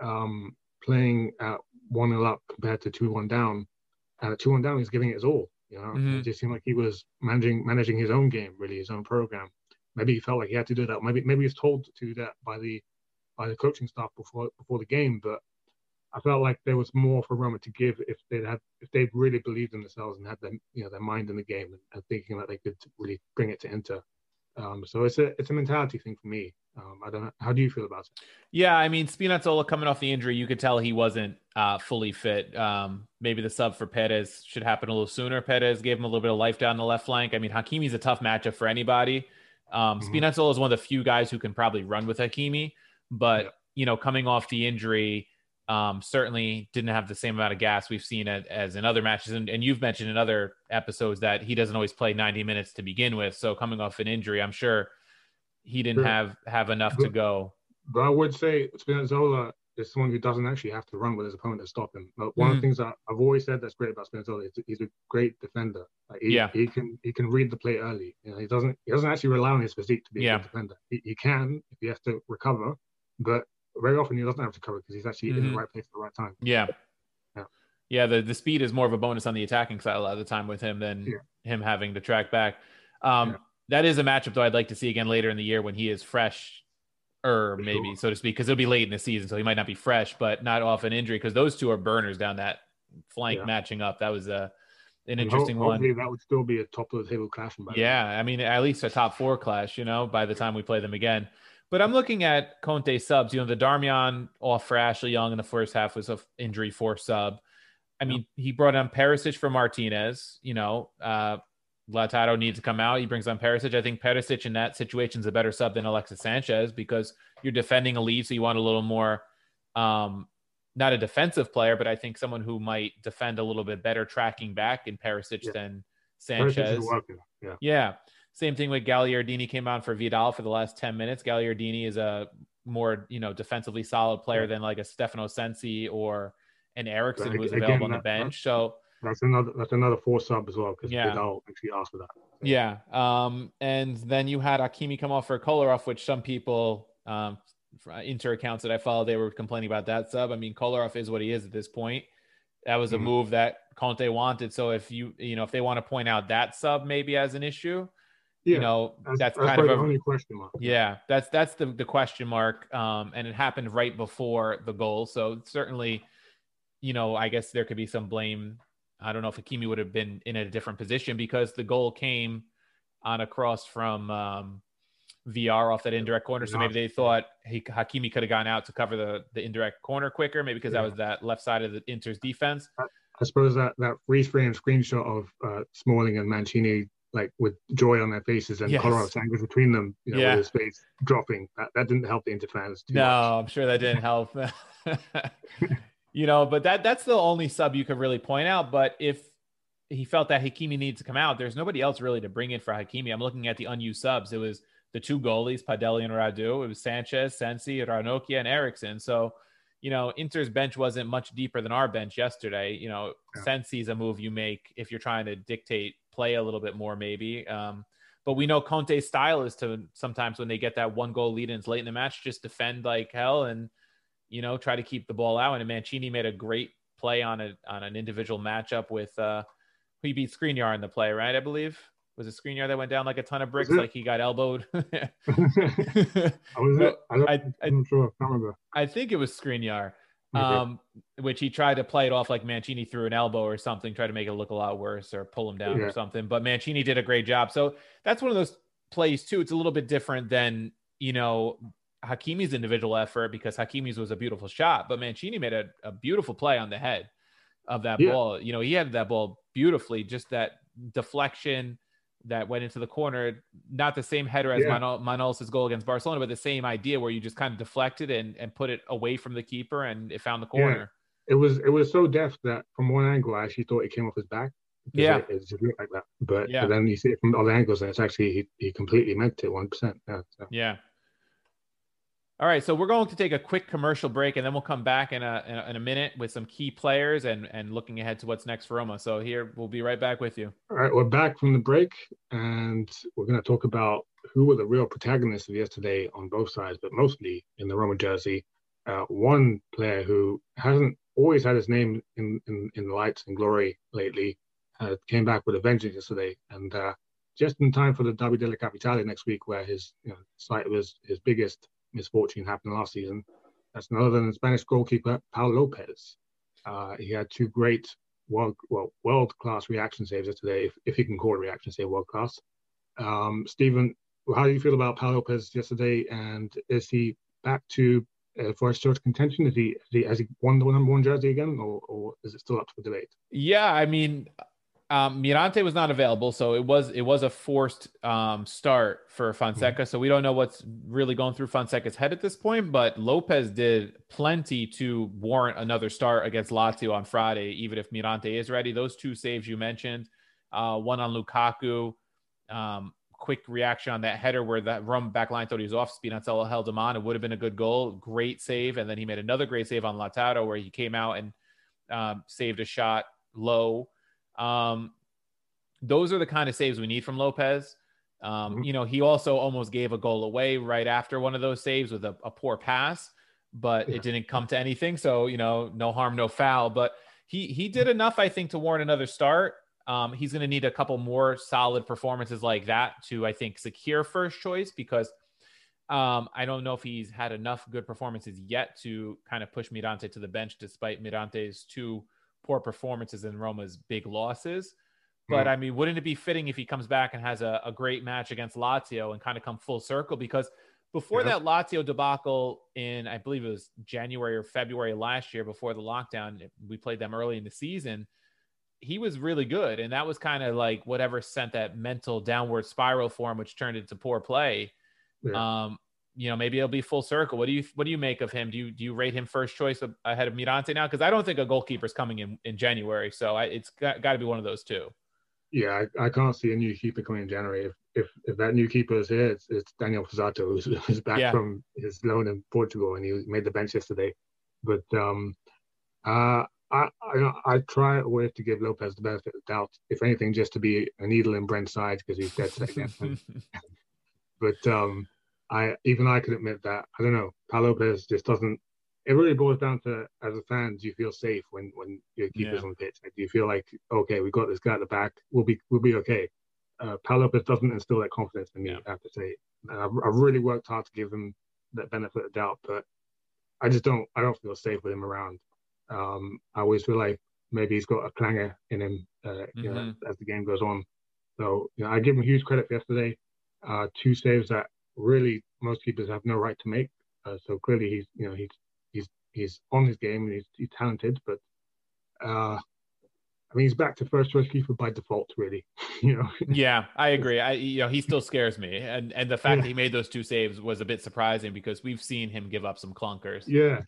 um, playing at one 0 up compared to two one down, and at two one down, he's giving it his all. You know, mm-hmm. it just seemed like he was managing managing his own game, really his own program. Maybe he felt like he had to do that. Maybe maybe he was told to do that by the by the coaching staff before before the game, but I felt like there was more for Roma to give if they'd had if they'd really believed in themselves and had their you know their mind in the game and, and thinking that they could really bring it to Inter. Um, so it's a it's a mentality thing for me. Um, I don't know. How do you feel about it? Yeah, I mean Spinazzola coming off the injury, you could tell he wasn't uh, fully fit. Um, maybe the sub for Peres should happen a little sooner. Peres gave him a little bit of life down the left flank. I mean Hakimi's a tough matchup for anybody. Um, mm-hmm. Spinazzola is one of the few guys who can probably run with Hakimi, but you know coming off the injury um, certainly didn't have the same amount of gas we've seen it as in other matches. And, and, you've mentioned in other episodes that he doesn't always play 90 minutes to begin with. So coming off an injury, I'm sure he didn't sure. have have enough to go. But I would say Spinazzola is someone who doesn't actually have to run with his opponent to stop him. But one of Mhm. the things that I've always said that's great about Spinazzola is he's a great defender. Like he, Yeah. he can he can read the play early. You know, he doesn't he doesn't actually rely on his physique to be Yeah. a good defender. He, he can if he has to recover, but very often he doesn't have to cover because he's actually in Mhm. the right place at the right time. Yeah. Yeah. Yeah, the, the speed is more of a bonus on the attacking side a lot of the time with him than Yeah. him having to track back. Um, Yeah. That is a matchup, though, I'd like to see again later in the year when he is fresh, or For maybe sure. so to speak, because it'll be late in the season, so he might not be fresh, but not off an injury, because those two are burners down that flank Yeah. matching up. That was a, an And ho- interesting one. That would still be a top of the table clash. Yeah, I mean, at least a top four clash, you know, by the time we play them again. But I'm looking at Conte subs. You know, the Darmian off for Ashley Young in the first half was a injury for sub. I mean, he brought on Perisic for Martinez. You know, uh, Lautaro needs to come out. He brings on Perisic. I think Perisic in that situation is a better sub than Alexis Sanchez because you're defending a lead, so you want a little more, um, not a defensive player, but I think someone who might defend a little bit better tracking back in Perisic Yeah. than Sanchez. Yeah. Yeah. Same thing with Gagliardini came on for Vidal for the last 10 minutes. Gagliardini is a more, you know, defensively solid player Yeah. than like a Stefano Sensi or an Eriksen But who's again, available on the bench. So That's another that's another four sub as well because Yeah. Vidal actually asked for that. yeah. Um, and then you had Hakimi come off for Kolarov, which some people, um, inter accounts that I follow, they were complaining about that sub. I mean, Kolarov is what he is at this point. That was a Mhm. move that Conte wanted. So if you, you know, if they want to point out that sub maybe as an issue, Yeah, you know, that's, that's, that's kind of a, only question mark. Yeah, that's that's the the question mark. Um, and it happened right before the goal, so certainly, you know, I guess there could be some blame. I don't know if Hakimi would have been in a different position because the goal came on a cross from um, Villar off that indirect corner. So maybe they thought he, Hakimi could have gone out to cover the the indirect corner quicker, maybe because that was that left side of the Inter's defense. I suppose that that freeze frame screenshot of uh, Smalling and Mancini, like with joy on their faces and Yes. Kolarov's angle between them, you know, Yeah. with his face dropping, that, that didn't help the Inter fans too no, much. I'm sure that didn't help. <laughs> <laughs> you know, but that that's the only sub you could really point out. But if he felt that Hakimi needs to come out, there's nobody else really to bring in for Hakimi. I'm looking at the unused subs. It was the two goalies, Padelli and Radu. It was Sanchez, Sensi, Ranocchia, and Eriksen. So, you know, Inter's bench wasn't much deeper than our bench yesterday. You know, Yeah. Sensi's a move you make if you're trying to dictate play a little bit more, maybe. Um, but we know Conte's style is to sometimes when they get that one goal lead and it's late in the match, just defend like hell and you know try to keep the ball out. And Mancini made a great play on a on an individual matchup with uh he beat Skriniar in the play, right? I believe was it Skriniar that went down like a ton of bricks, like he got elbowed. <laughs> I was No, I, I- I, I- am not sure. I remember. I think it was Skriniar, Okay. um, which he tried to play it off like Mancini threw an elbow or something, try to make it look a lot worse or pull him down or something. But Mancini did a great job. So that's one of those plays too. It's a little bit different than you know Hakimi's individual effort because Hakimi's was a beautiful shot, but Mancini made a, a beautiful play on the head of that Yeah. ball. You know, he had that ball beautifully, just that deflection that went into the corner. Not the same header as Yeah. Manol- Manolas' goal against Barcelona, but the same idea where you just kind of deflected and, and put it away from the keeper and it found the corner. It was it was so deft that from one angle I actually thought it came off his back. Yeah. it, it just looked like that. But, Yeah. but then you see it from other angles, and it's actually he, he completely meant it one percent. Yeah, so. Yeah. All right, so we're going to take a quick commercial break, and then we'll come back in a, in a in a minute with some key players and and looking ahead to what's next for Roma. So here we'll be right back with you. All right, we're back from the break, and we're going to talk about who were the real protagonists of yesterday on both sides, but mostly in the Roma jersey. Uh, one player who hasn't always had his name in, in, in lights and glory lately uh, came back with a vengeance yesterday, and uh, just in time for the Derby della Capitale next week, where his you know, slight was his biggest misfortune happened last season. That's none other than Spanish goalkeeper Pau Lopez. Uh, he had two great world well world class reaction saves yesterday, if, if you can call a reaction save world class. Um, Stephen, how do you feel about Pau Lopez yesterday? And is he back to uh, for his church contention? Is he, has he has he won the number one jersey again, or, or is it still up for debate? Yeah, I mean, um, Mirante was not available, so it was it was a forced um, start for Fonseca. So we don't know what's really going through Fonseca's head at this point. But Lopez did plenty to warrant another start against Lazio on Friday, even if Mirante is ready. Those two saves you mentioned, uh, one on Lukaku, um, quick reaction on that header where that Rum back line thought he was off speed. Held him on. It would have been a good goal. Great save. And then he made another great save on Lautaro where he came out and um, saved a shot low. Um, those are the kind of saves we need from Lopez. Um, mm-hmm. You know, he also almost gave a goal away right after one of those saves with a, a poor pass, but yeah. it didn't come to anything. So, you know, no harm, no foul. But he he did enough, I think, to warrant another start. Um, he's going to need a couple more solid performances like that to, I think, secure first choice because um, I don't know if he's had enough good performances yet to kind of push Mirante to the bench, despite Mirante's two poor performances in Roma's big losses. But mm. I mean, wouldn't it be fitting if he comes back and has a, a great match against Lazio and kind of come full circle? Because before that Lazio debacle in, I believe it was January or February last year, before the lockdown, we played them early in the season. He was really good, and that was kind of like whatever sent that mental downward spiral for him, which turned into poor play. Yeah. Um, you know, maybe it'll be full circle. What do you what do you make of him? Do you do you rate him first choice ahead of Mirante now? Because I don't think a goalkeeper's coming in in January, so I, it's got, got to be one of those two yeah, I, I, can't see a new keeper coming in January. If if, if that new keeper is here, it's, it's Daniel Fuzato, who's, who's back yeah. from his loan in Portugal, and he made the bench yesterday. But um, uh, I, I I try always to give Lopez the benefit of the doubt, if anything, just to be a needle in Brent's side because he's dead set <laughs> but um, I even I can admit that I don't know. Pau Lopez just doesn't it really boils down to as a fan, do you feel safe when when your keeper's yeah. on the pitch? Like, do you feel like okay, we got this guy at the back, we'll be we'll be okay? Uh, Pau Lopez doesn't instill that confidence in me. Yeah. I have to say, I've, I've, really worked hard to give him that benefit of doubt, but I just don't I don't feel safe with him around. Um, I always feel like maybe he's got a clanger in him, uh, mm-hmm. you know, mm-hmm. as the game goes on. So you know, I give him huge credit for yesterday. Uh, two saves that really most keepers have no right to make. Uh, so clearly he's you know he's he's he's on his game and he's, he's talented, but uh, I mean, he's back to first choice keeper by default, really. <laughs> you know. yeah, I <laughs> agree. I you know he still scares me, and and the fact yeah. that he made those two saves was a bit surprising because we've seen him give up some clunkers. Yeah.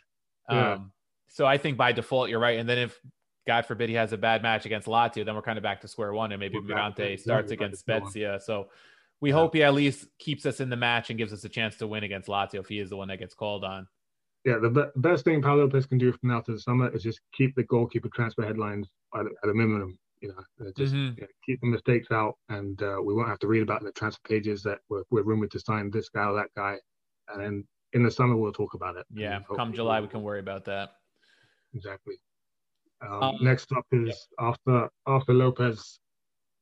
yeah. Um. So I think by default you're right, and then if God forbid he has a bad match against Lazio, then we're kind of back to square one, and maybe Mirante starts against Spezia. So we yeah. hope he at least keeps us in the match and gives us a chance to win against Lazio if he is the one that gets called on yeah, the be- best thing Pau Lopez can do from now to the summer is just keep the goalkeeper transfer headlines at, at a minimum. You know, just mm-hmm. keep the mistakes out, and uh, we won't have to read about the transfer pages that we're, we're rumored to sign this guy or that guy. And then in the summer we'll talk about it. Yeah, come July we can worry about that. Exactly. Um, um, next up is after after Lopez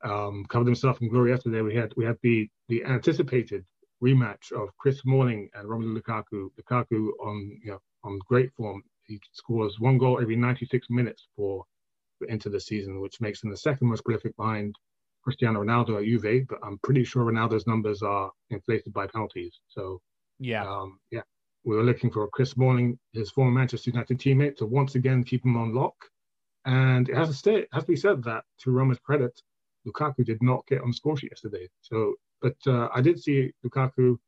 um, covered himself in glory yesterday. We had we had the the anticipated rematch of Chris Smalling and Romelu Lukaku. Lukaku on you know on great form. He scores one goal every 96 minutes for into the season, which makes him the second most prolific behind Cristiano Ronaldo at Juve. But I'm pretty sure Ronaldo's numbers are inflated by penalties. So yeah, um, yeah, we were looking for Chris Smalling, his former Manchester United teammate, to once again keep him on lock. And it has to stay, it has to be said that to Roma's credit, Lukaku did not get on the score sheet yesterday. So but uh, I did see Lukaku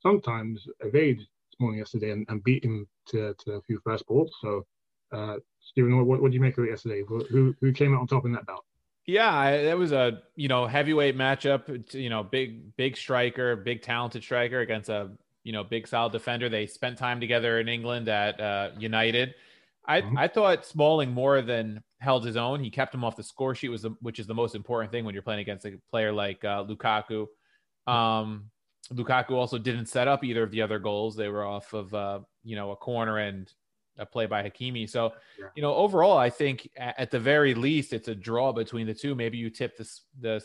sometimes evade Smalling yesterday and, and beat him to, to a few first balls. So, uh, Stephen, what, what do you make of it yesterday? Who who came out on top in that bout? Yeah, it was a you know heavyweight matchup. You know, big big striker, big talented striker against a you know big solid defender. They spent time together in England at uh, United. I mm-hmm. I thought Smalling more than held his own. He kept him off the score sheet, was the, which is the most important thing when you're playing against a player like uh, Lukaku. Um, Lukaku also didn't set up either of the other goals. They were off of uh, you know a corner and a play by Hakimi. So, yeah. you know, overall, I think at the very least it's a draw between the two. Maybe you tip the the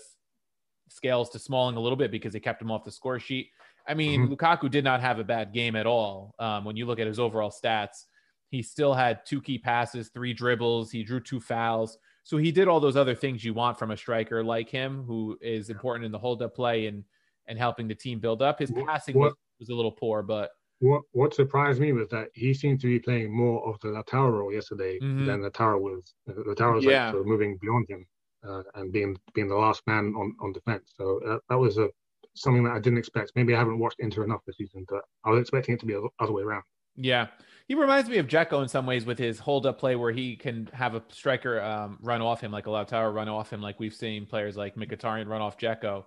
scales to Smalling a little bit because they kept him off the score sheet. I mean, mm-hmm. Lukaku did not have a bad game at all. Um, when you look at his overall stats, he still had two key passes, three dribbles, he drew two fouls. So he did all those other things you want from a striker like him, who is important in the hold up play and and helping the team build up. His passing what, was, was, a little poor, but what what surprised me was that he seemed to be playing more of the Lautaro role yesterday mm-hmm. than Lautaro was. Lautaro was yeah. like sort of moving beyond him uh, and being being the last man on on defense. So uh, that was a something that I didn't expect. Maybe I haven't watched Inter enough this season, but I was expecting it to be the other way around. Yeah, he reminds me of Dzeko in some ways with his hold up play, where he can have a striker um, run off him like a Lautaro run off him, like we've seen players like Mkhitaryan run off Dzeko.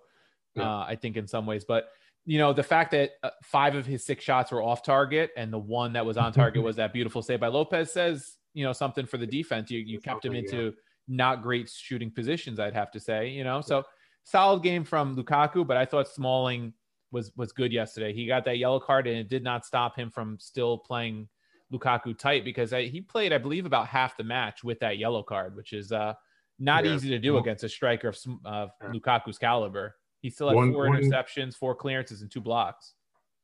Yeah. Uh, I think in some ways, but you know the fact that uh, five of his six shots were off target and the one that was on target was <laughs> that beautiful save by Lopez says you know something for the defense. You you kept him into yeah. not great shooting positions. I'd have to say, you know, so solid game from Lukaku, but I thought Smalling was was good yesterday. He got that yellow card and it did not stop him from still playing Lukaku tight because I, he played, I believe, about half the match with that yellow card, which is uh, not yeah. easy to do against a striker of uh, Lukaku's caliber. He still had one, four one, interceptions, four clearances, and two blocks.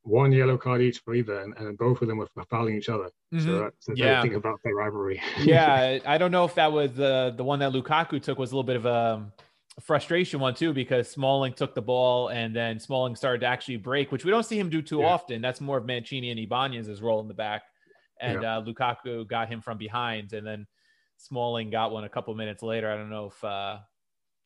One yellow card each for either, and, and both of them were fouling each other. Mm-hmm. So that's yeah. thing about their rivalry. yeah, <laughs> I don't know if that was the the one that Lukaku took was a little bit of a frustration one too because Smalling took the ball and then Smalling started to actually break, which we don't see him do too yeah. often. That's more of Mancini and Ibanez's role in the back and yeah. uh, Lukaku got him from behind, and then Smalling got one a couple minutes later. I don't know if uh,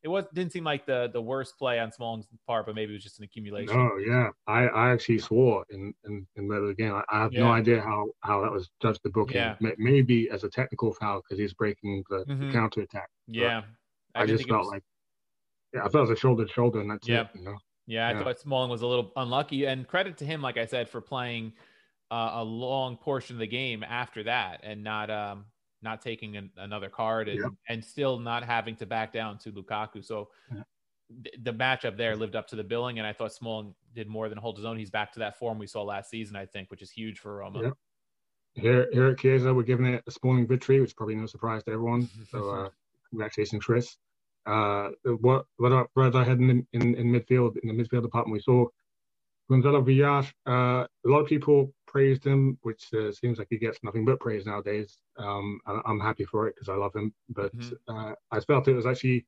it was didn't seem like the the worst play on Smalling's part, but maybe it was just an accumulation. Oh yeah, I, I actually swore in in, in the other game. I, I have yeah. no idea how how that was judged the booking. Yeah. Maybe as a technical foul because he's breaking the, mm-hmm. the counter attack. Yeah, I, I just felt was... like yeah, I felt it was a shoulder to shoulder, and that's yeah. it. You know? Yeah, I yeah. thought Smalling was a little unlucky, and credit to him, like I said, for playing uh, a long portion of the game after that and not um, not taking an, another card and, yep. and still not having to back down to Lukaku. So yeah. th- the matchup there lived up to the billing, and I thought Smalling did more than hold his own. He's back to that form we saw last season, I think, which is huge for Roma. Yep. Here, here at Chiesa, we're giving it a Smalling victory, which is probably no surprise to everyone. <laughs> So uh, congratulations, Chris. Uh, what what are, where are heading in, in, in midfield in the midfield department? We saw Gonzalo Villar. Uh, a lot of people praised him, which uh, seems like he gets nothing but praise nowadays. Um, I'm happy for it because I love him. But mm-hmm. uh, I felt it was actually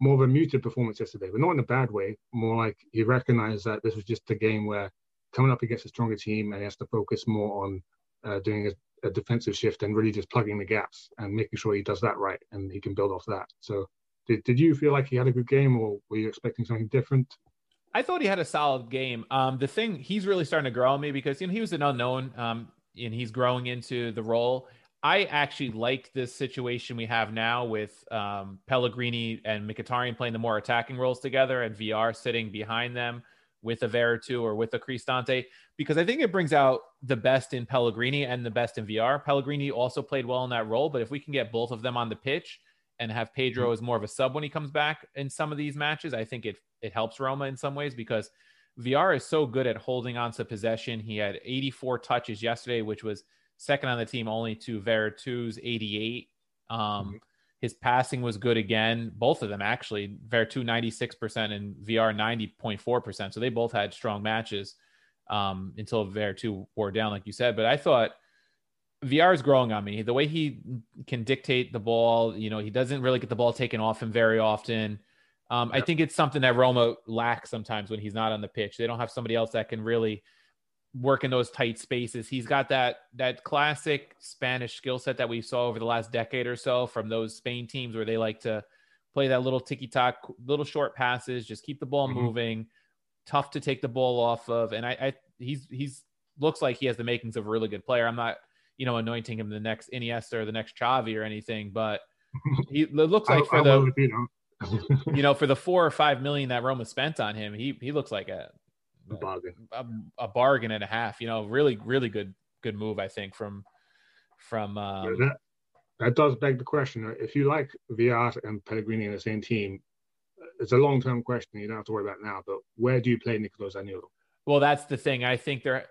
more of a muted performance yesterday, but not in a bad way. More like he recognized that this was just a game where coming up against a stronger team and he has to focus more on uh, doing a, a, defensive shift and really just plugging the gaps and making sure he does that right and he can build off that. So, did, did you feel like he had a good game or were you expecting something different? I thought he had a solid game. Um, the thing he's really starting to grow on me because you know he was an unknown, um, and he's growing into the role. I actually like this situation we have now with um, Pellegrini and Mkhitaryan playing the more attacking roles together, and Villar sitting behind them with a Veretout or with a Cristante, because I think it brings out the best in Pellegrini and the best in Villar. Pellegrini also played well in that role, but if we can get both of them on the pitch and have Pedro mm-hmm. as more of a sub when he comes back in some of these matches, I think it it helps Roma in some ways because Villar is so good at holding on to possession. He had 84 touches yesterday, which was second on the team only to Veretout's 88. Um, mm-hmm. His passing was good again, both of them actually. Veretout 96% and Villar 90.4%. So they both had strong matches um, until Veretout wore down, like you said. But I thought Villar is growing on me. The way he can dictate the ball, you know, he doesn't really get the ball taken off him very often. Um, yep. I think it's something that Roma lacks sometimes when he's not on the pitch. They don't have somebody else that can really work in those tight spaces. He's got that that classic Spanish skill set that we saw over the last decade or so from those Spain teams where they like to play that little ticky tack, little short passes, just keep the ball mm-hmm. moving, tough to take the ball off of. And I, I he's he's looks like he has the makings of a really good player. I'm not you know anointing him the next Iniesta or the next Xavi or anything, but <laughs> he it looks like for I, the you know <laughs> you know, for the four or five million that Roma spent on him, he he looks like a a bargain, a, a bargain and a half. You know, really, really good good move. I think from from um, that, that does beg the question: if you like Villar and Pellegrini in the same team, it's a long term question. You don't have to worry about now. But where do you play Nicolo Zaniolo? Well, that's the thing. I think there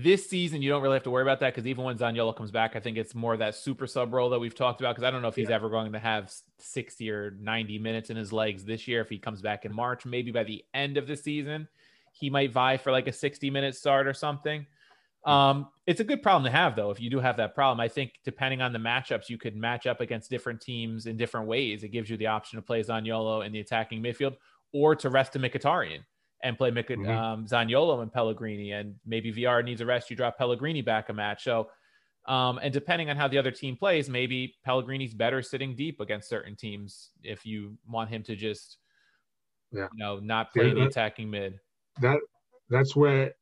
this season, you don't really have to worry about that because even when Zaniolo comes back, I think it's more that super sub role that we've talked about. Because I don't know if he's yeah. ever going to have 60 or 90 minutes in his legs this year. If he comes back in March, maybe by the end of the season, he might vie for like a 60 minute start or something. Um, it's a good problem to have, though. If you do have that problem, I think depending on the matchups, you could match up against different teams in different ways. It gives you the option to play Zaniolo in the attacking midfield or to rest a Mkhitaryan and play Mik- mm-hmm. um, Zaniolo and Pellegrini. And maybe Villar needs a rest. You drop Pellegrini back a match. So, um, and depending on how the other team plays, maybe Pellegrini's better sitting deep against certain teams if you want him to just, yeah. you know, not play yeah, the attacking mid. That that's where,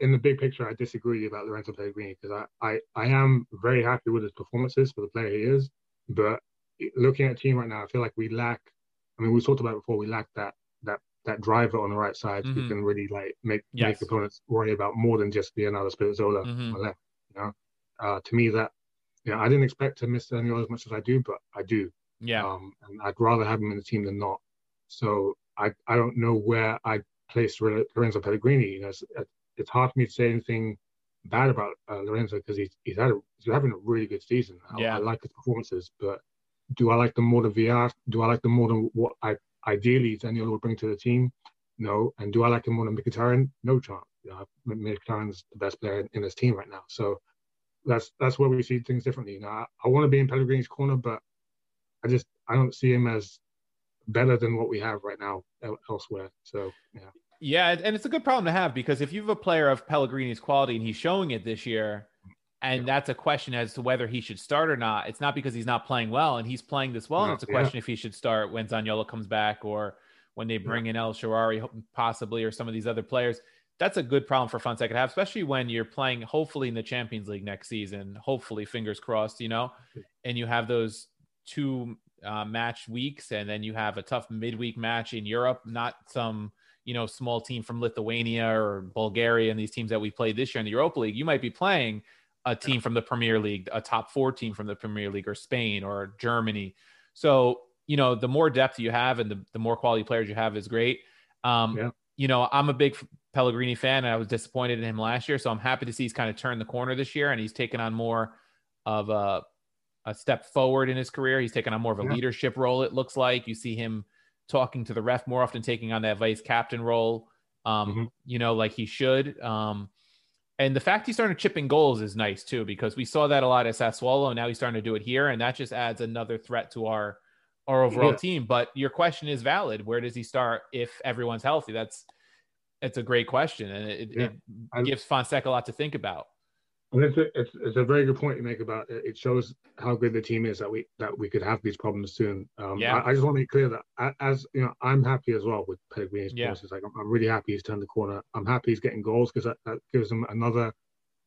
in the big picture, I disagree about Lorenzo Pellegrini because I, I I am very happy with his performances for the player he is, but looking at team right now, I feel like we lack. I mean, we talked about before. We lack that that driver on the right side who Mhm. can really like make Yes. make opponents worry about more than just Leonardo Spinazzola Mhm. on the left. You know, uh, to me that you know I didn't expect to miss Daniel as much as I do, but I do. Yeah. Um, and I'd rather have him in the team than not. So I I don't know where I place Lorenzo Pellegrini. You know, it's, it's hard for me to say anything bad about uh, Lorenzo because he's he's had a, he's having a really good season. I, Yeah. I like his performances, but do I like them more than Villar? Do I like them more than what I ideally Daniel would bring to the team? No. And do I like him more than Mkhitaryan? No chance. You know, Mkhitaryan's the best player in, this team right now. So that's that's where we see things differently. Know, I, I want to be in Pellegrini's corner, but I just I don't see him as better than what we have right now elsewhere. So yeah, Yeah, and it's a good problem to have because if you have a player of Pellegrini's quality and he's showing it this year, and that's a question as to whether he should start or not. It's not because he's not playing well, and he's playing this well. and it's a yeah. question if he should start when Zaniolo comes back or when they bring in El Shaarawy possibly or some of these other players. That's a good problem for Fonseca to have, especially when you're playing hopefully in the Champions League next season. Hopefully, fingers crossed, you know, and you have those two uh, match weeks, and then you have a tough midweek match in Europe, not some you know small team from Lithuania or Bulgaria and these teams that we played this year in the Europa League. You might be playing a team from the Premier League, a top four team from the Premier League, or Spain or Germany. So you know the more depth you have and the, the more quality players you have is great. Um, Yeah. You know, I'm a big Pellegrini fan, and I was disappointed in him last year. So I'm happy to see he's kind of turned the corner this year, and he's taken on more of a a step forward in his career. He's taken on more of a Yeah. leadership role. It looks like you see him talking to the ref more often, taking on that vice captain role. Um, Mhm. you know, like he should. Um, and the fact he's starting to chip in goals is nice too, because we saw that a lot at Sassuolo, and now he's starting to do it here, and that just adds another threat to our our overall Yeah. team. But your question is valid. Where does he start if everyone's healthy? That's it's a great question, and it, Yeah. it gives Fonseca a lot to think about. And it's a, it's, it's a very good point you make about it. It shows how good the team is that we that we could have these problems soon. Um, Yeah. I, I just want to make clear that as you know, I'm happy as well with Pellegrini's Yeah. Like I'm, I'm really happy he's turned the corner. I'm happy he's getting goals because that, that gives him another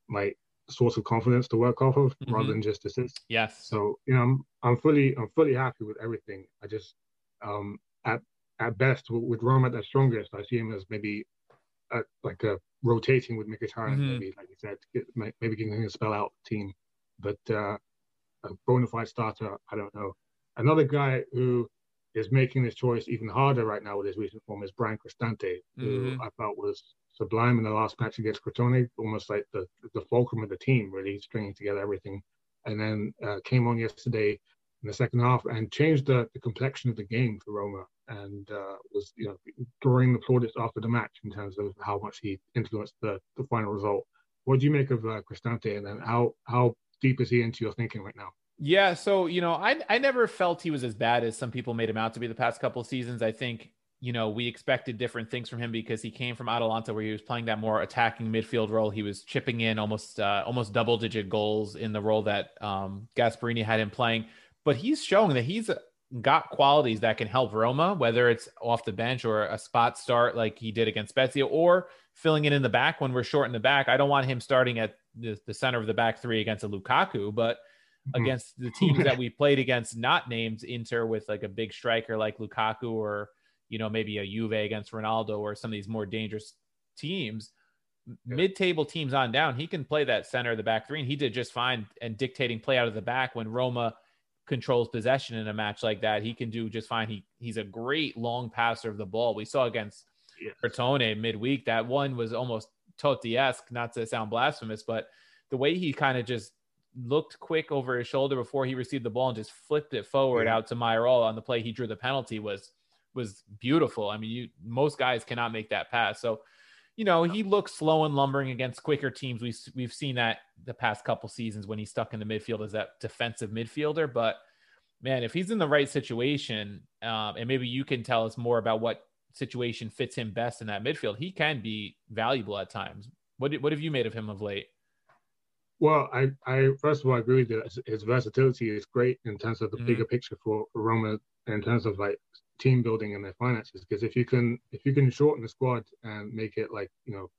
like source of confidence to work off of Mhm. rather than just assists. Yes. So you know, I'm I'm fully I'm fully happy with everything. I just um at at best with, Rome at their strongest, I see him as maybe uh like a rotating with Mkhitaryan, Mhm. maybe like you said, get, maybe getting a spell out team. But uh, a bona fide starter, I don't know. Another guy who is making this choice even harder right now with his recent form is Bryan Cristante, who Mhm. I felt was sublime in the last match against Crotone, almost like the the fulcrum of the team, really stringing together everything and then uh, came on yesterday in the second half and changed the, the complexion of the game for Roma and uh, was you know drawing the plaudits after the match in terms of how much he influenced the, the final result. What do you make of uh, Cristante and then how how deep is he into your thinking right now? Yeah, so you know, I I never felt he was as bad as some people made him out to be the past couple of seasons. I think you know we expected different things from him because he came from Atalanta where he was playing that more attacking midfield role. He was chipping in almost uh, almost double digit goals in the role that um, Gasperini had him playing. But he's showing that he's got qualities that can help Roma, whether it's off the bench or a spot start like he did against Spezia, or filling it in the back when we're short in the back. I don't want him starting at the, the center of the back three against a Lukaku, but Mhm. against the teams that we played against, not named Inter with like a big striker like Lukaku or you know maybe a Juve against Ronaldo or some of these more dangerous teams. Yeah. Mid-table teams on down, he can play that center of the back three, and he did just fine. And dictating play out of the back when Roma controls possession in a match like that, he can do just fine. He he's a great long passer of the ball. We saw against Yes. Crotone midweek that one was almost Totti-esque, not to sound blasphemous, but the way he kind of just looked quick over his shoulder before he received the ball and just flipped it forward Yeah. out to Mayoral on the play he drew the penalty was was beautiful. I mean, you most guys cannot make that pass. So, you know, he looks slow and lumbering against quicker teams. We've we've seen that the past couple seasons when he's stuck in the midfield as that defensive midfielder. But man, if he's in the right situation, um, and maybe you can tell us more about what situation fits him best in that midfield, he can be valuable at times. What what have you made of him of late? Well, I, I first of all I agree with you. His, versatility is great in terms of the Mhm. bigger picture for, for Roma in terms of like team building and their finances. Because if you can if you can shorten the squad and make it like you know,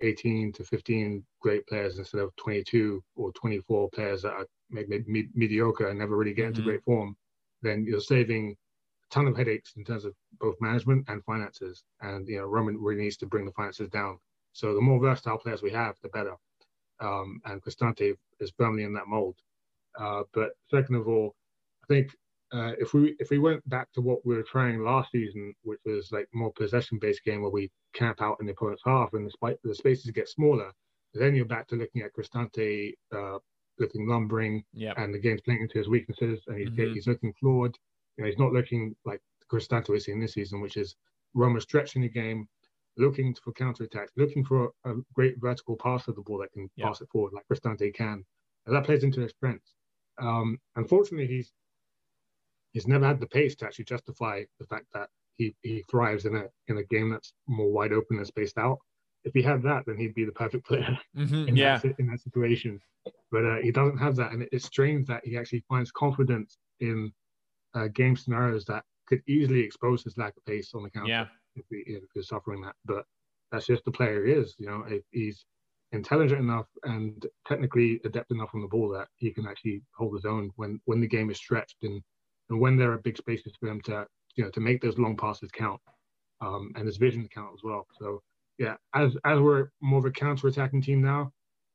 18 to 15 great players instead of 22 or 24 players that are maybe me- mediocre and never really get into Mhm. great form, then you're saving a ton of headaches in terms of both management and finances. And you know, Roman really needs to bring the finances down. So the more versatile players we have, the better. Um, and Cristante is firmly in that mold. Uh, but second of all, I think uh, if we if we went back to what we were trying last season, which was like more possession based game where we camp out in the opponent's half and the, the spaces get smaller, then you're back to looking at Cristante uh, looking lumbering Yep. and the game's playing into his weaknesses and he's, Mhm. he's looking flawed. You know, he's not looking like Cristante we see in this season, which is Roma stretching the game, looking for counter attacks, looking for a, a great vertical pass of the ball that can Yeah. pass it forward like Cristante can. And that plays into his strengths. Um, unfortunately, he's he's never had the pace to actually justify the fact that he, he thrives in a in a game that's more wide open and spaced out. If he had that, then he'd be the perfect player Mhm, in, Yeah. that, in that situation. But uh, he doesn't have that, and it, it's strange that he actually finds confidence in uh, game scenarios that could easily expose his lack of pace on the counter Yeah. if, he, if he's suffering that. But that's just the player he is. You know, if he's intelligent enough and technically adept enough on the ball that he can actually hold his own when when the game is stretched and and when there are big spaces for them to you know to make those long passes count um, and his vision count as well. So yeah, as as we're more of a counter-attacking team now,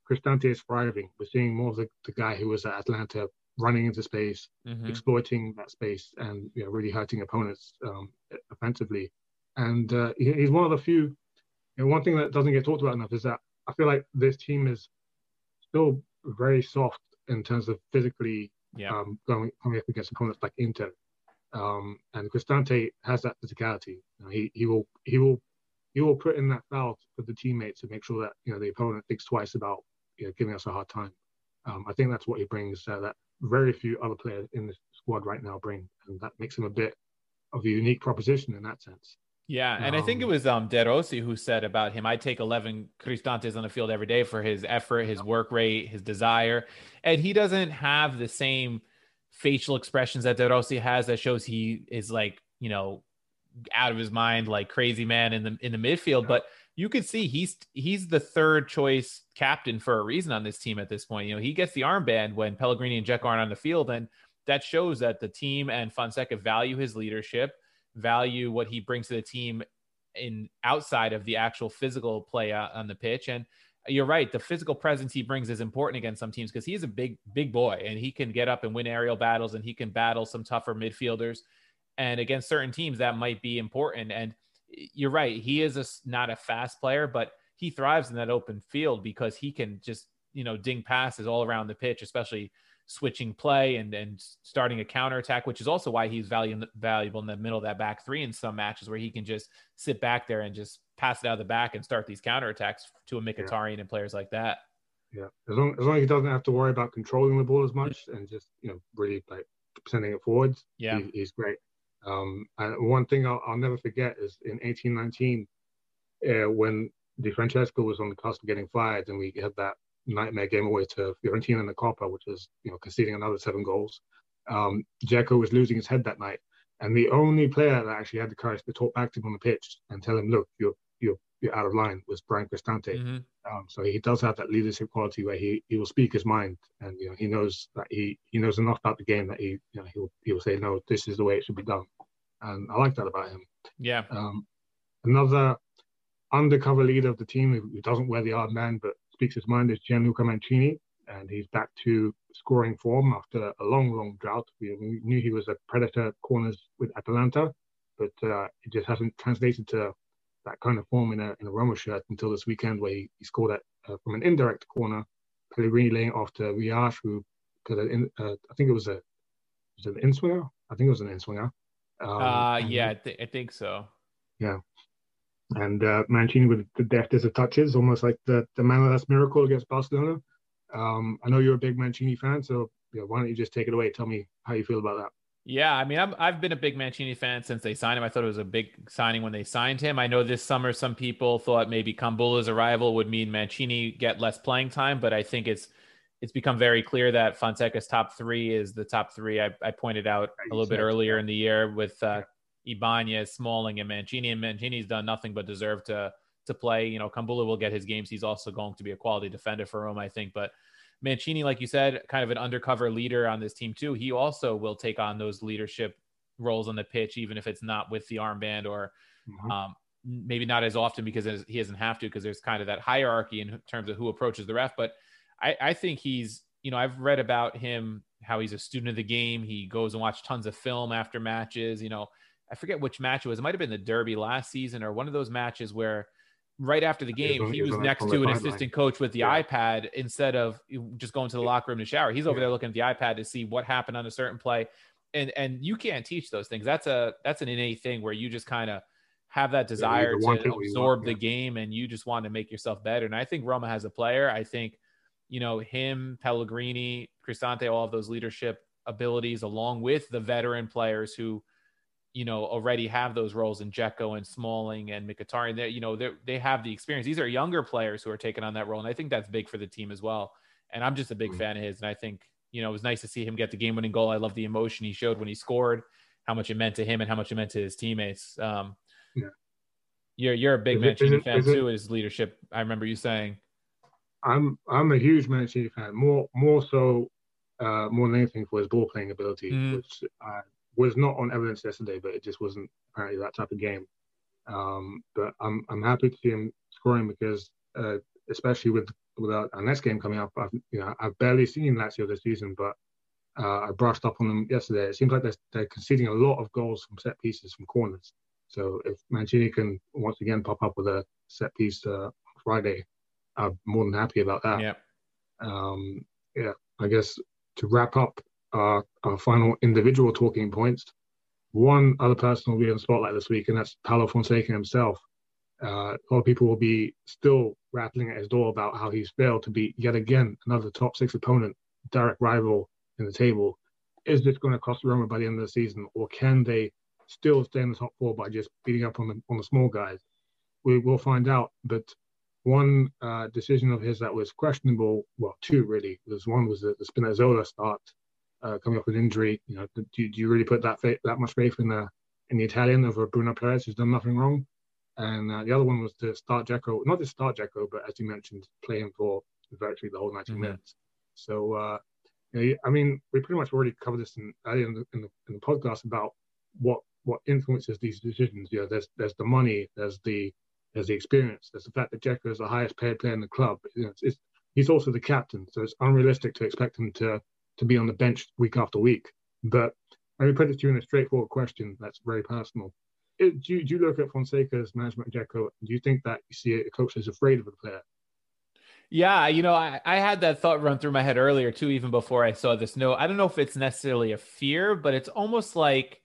Cristante is thriving. We're seeing more of the, the guy who was at Atalanta running into space, Mhm. exploiting that space, and you know, really hurting opponents um, offensively. And uh, he- he's one of the few. You know, one thing that doesn't get talked about enough is that I feel like this team is still very soft in terms of physically Yeah. um, going up against opponents like Inter. Um, and Cristante has that physicality. You know, he he will he will he will put in that foul for the teammates to make sure that you know the opponent thinks twice about you know giving us a hard time. Um, I think that's what he brings uh, that very few other players in the squad right now bring, and that makes him a bit of a unique proposition in that sense. Yeah, and I think it Um, was um De Rossi who said about him, I take 11 Cristantes on the field every day for his effort, his work rate, his desire. And he doesn't have the same facial expressions that De Rossi has that shows he is like, you know, out of his mind, like crazy man in the in the midfield. But you could see he's he's the third choice captain for a reason on this team at this point. You know, he gets the armband when Pellegrini and Jack aren't on the field, and that shows that the team and Fonseca value his leadership value what he brings to the team in outside of the actual physical play uh, on the pitch. And you're right, the physical presence he brings is important against some teams because he's a big, big boy and he can get up and win aerial battles and he can battle some tougher midfielders. And against certain teams, that might be important. And you're right, he is a, not a fast player, but he thrives in that open field because he can just, you know, ding passes all around the pitch, especially switching play and, and starting a counterattack, which is also why he's valu- valuable in the middle of that back three in some matches where he can just sit back there and just pass it out of the back and start these counterattacks to a Mkhitaryan and players like that. Yeah, as long as long as he doesn't have to worry about controlling the ball as much and just you know really like sending it forwards, Yeah. he, he's great. Um, and one thing I'll, I'll never forget is in 1819, uh, when Di Francesco was on the cusp of getting fired, and we had that nightmare game away to Fiorentina in the Coppa, which was you know conceding another seven goals. Um, Dzeko was losing his head that night, and the only player that actually had the courage to talk back to him on the pitch and tell him, "Look, you're you're you're out of line," was Bryan Cristante. Mhm. Um, so he does have that leadership quality where he, he will speak his mind and you know he knows that he, he knows enough about the game that he you know he'll he'll say no this is the way it should be done and I like that about him. Yeah. Um, another undercover leader of the team who, who doesn't wear the armband but speaks his mind is Gianluca Mancini and he's back to scoring form after a long long drought. We, knew he was a predator at corners with Atalanta, but uh, it just hasn't translated to that kind of form in a in a Roma shirt until this weekend, where he, he scored that uh, from an indirect corner. Pellegrini laying off to Riach, who it in. Uh, I think it was a was it an in swinger. I think it was an in swinger. Um, uh, yeah, I, th- I think so. And uh, Mancini with the deftest of touches, almost like the the man of that miracle against Barcelona. Um, I know you're a big Mancini fan, so you know, why don't you just take it away? Tell me how you feel about that. Yeah, I mean, I'm, I've been a big Mancini fan since they signed him. I thought it was a big signing when they signed him. I know this summer some people thought maybe Kumbulla's arrival would mean Mancini get less playing time, but I think it's it's become very clear that Fonseca's top three is the top three. I, I pointed out a little bit earlier in the year with uh, Ibanez, Smalling, and Mancini. And Mancini's done nothing but deserve to to play. You know, Kumbulla will get his games. He's also going to be a quality defender for Rome, I think. But Mancini, like you said, kind of an undercover leader on this team too. He also will take on those leadership roles on the pitch, even if it's not with the armband or Mhm. um, maybe not as often because he doesn't have to because there's kind of that hierarchy in terms of who approaches the ref. But I, I think he's, you know, I've read about him how he's a student of the game. He goes and watch tons of film after matches. You know, I forget which match it was. It might have been the Derby last season or one of those matches where right after the He was game he was was on the- next to an assistant coach with the Yeah. iPad instead of just going to the locker room to shower. He's over Yeah. there looking at the iPad to see what happened on a certain play. And and you can't teach those things. That's a that's an innate thing where you just kind of have that desire want to it or you absorb want- the yeah. game and you just want to make yourself better. And I think Roma has a player. I think, you know, him, Pellegrini, Cristante, all of those leadership abilities, along with the veteran players who, you know, already have those roles in Dzeko and Smalling and Mkhitaryan. They, you know, they they have the experience. These are younger players who are taking on that role, and I think that's big for the team as well. And I'm just a big Mhm. fan of his, and I think you know it was nice to see him get the game-winning goal. I love the emotion he showed when he scored, how much it meant to him and how much it meant to his teammates. Um, Yeah. You're you're a big Is it- Mancini it- fan it- too. His leadership, I remember you saying. I'm I'm a huge Mancini fan. More more so, uh, more than anything for his ball playing ability, Mhm. which uh, was not on evidence yesterday, but it just wasn't apparently that type of game. Um, but I'm I'm happy to see him scoring because, uh, especially with with our, our next game coming up, I've you know I've barely seen Lazio this season, but uh, I brushed up on them yesterday. It seems like they're, they're conceding a lot of goals from set pieces from corners. So if Mancini can once again pop up with a set piece uh, Friday, I'm more than happy about that. Yeah. Um, yeah, I guess to wrap up our, our final individual talking points, one other person will be in the spotlight this week, and that's Paulo Fonseca himself. Uh, a lot of people will be still rattling at his door about how he's failed to beat yet again another top six opponent, direct rival in the table. Is this going to cost Roma by the end of the season, or can they still stay in the top four by just beating up on the on the small guys? We will find out. But one uh, decision of his that was questionable, well, two really. There's one was the, the Spinazzola start uh, coming off an injury. You know, do, do you really put that faith, that much faith in the in the Italian over Bruno Peres, who's done nothing wrong? And uh, the other one was to start Dzeko, not to start Dzeko, but as you mentioned, play him for virtually the whole 90 Mhm. minutes. So, uh, you know, I mean, we pretty much already covered this in, earlier in the, in the in the podcast about what what influences these decisions. You know, there's there's the money, there's the there's the experience, there's the fact that Dzeko is the highest paid player in the club. You know, it's, it's, he's also the captain, so it's unrealistic to expect him to to be on the bench week after week. But let me put it to you in a straightforward question that's very personal. It, do, you, do you look at Fonseca's management, Dzeko? Do you think that you see a coach is afraid of the player? Yeah, you know, I, I had that thought run through my head earlier too, even before I saw this note. I don't know if it's necessarily a fear, but it's almost like,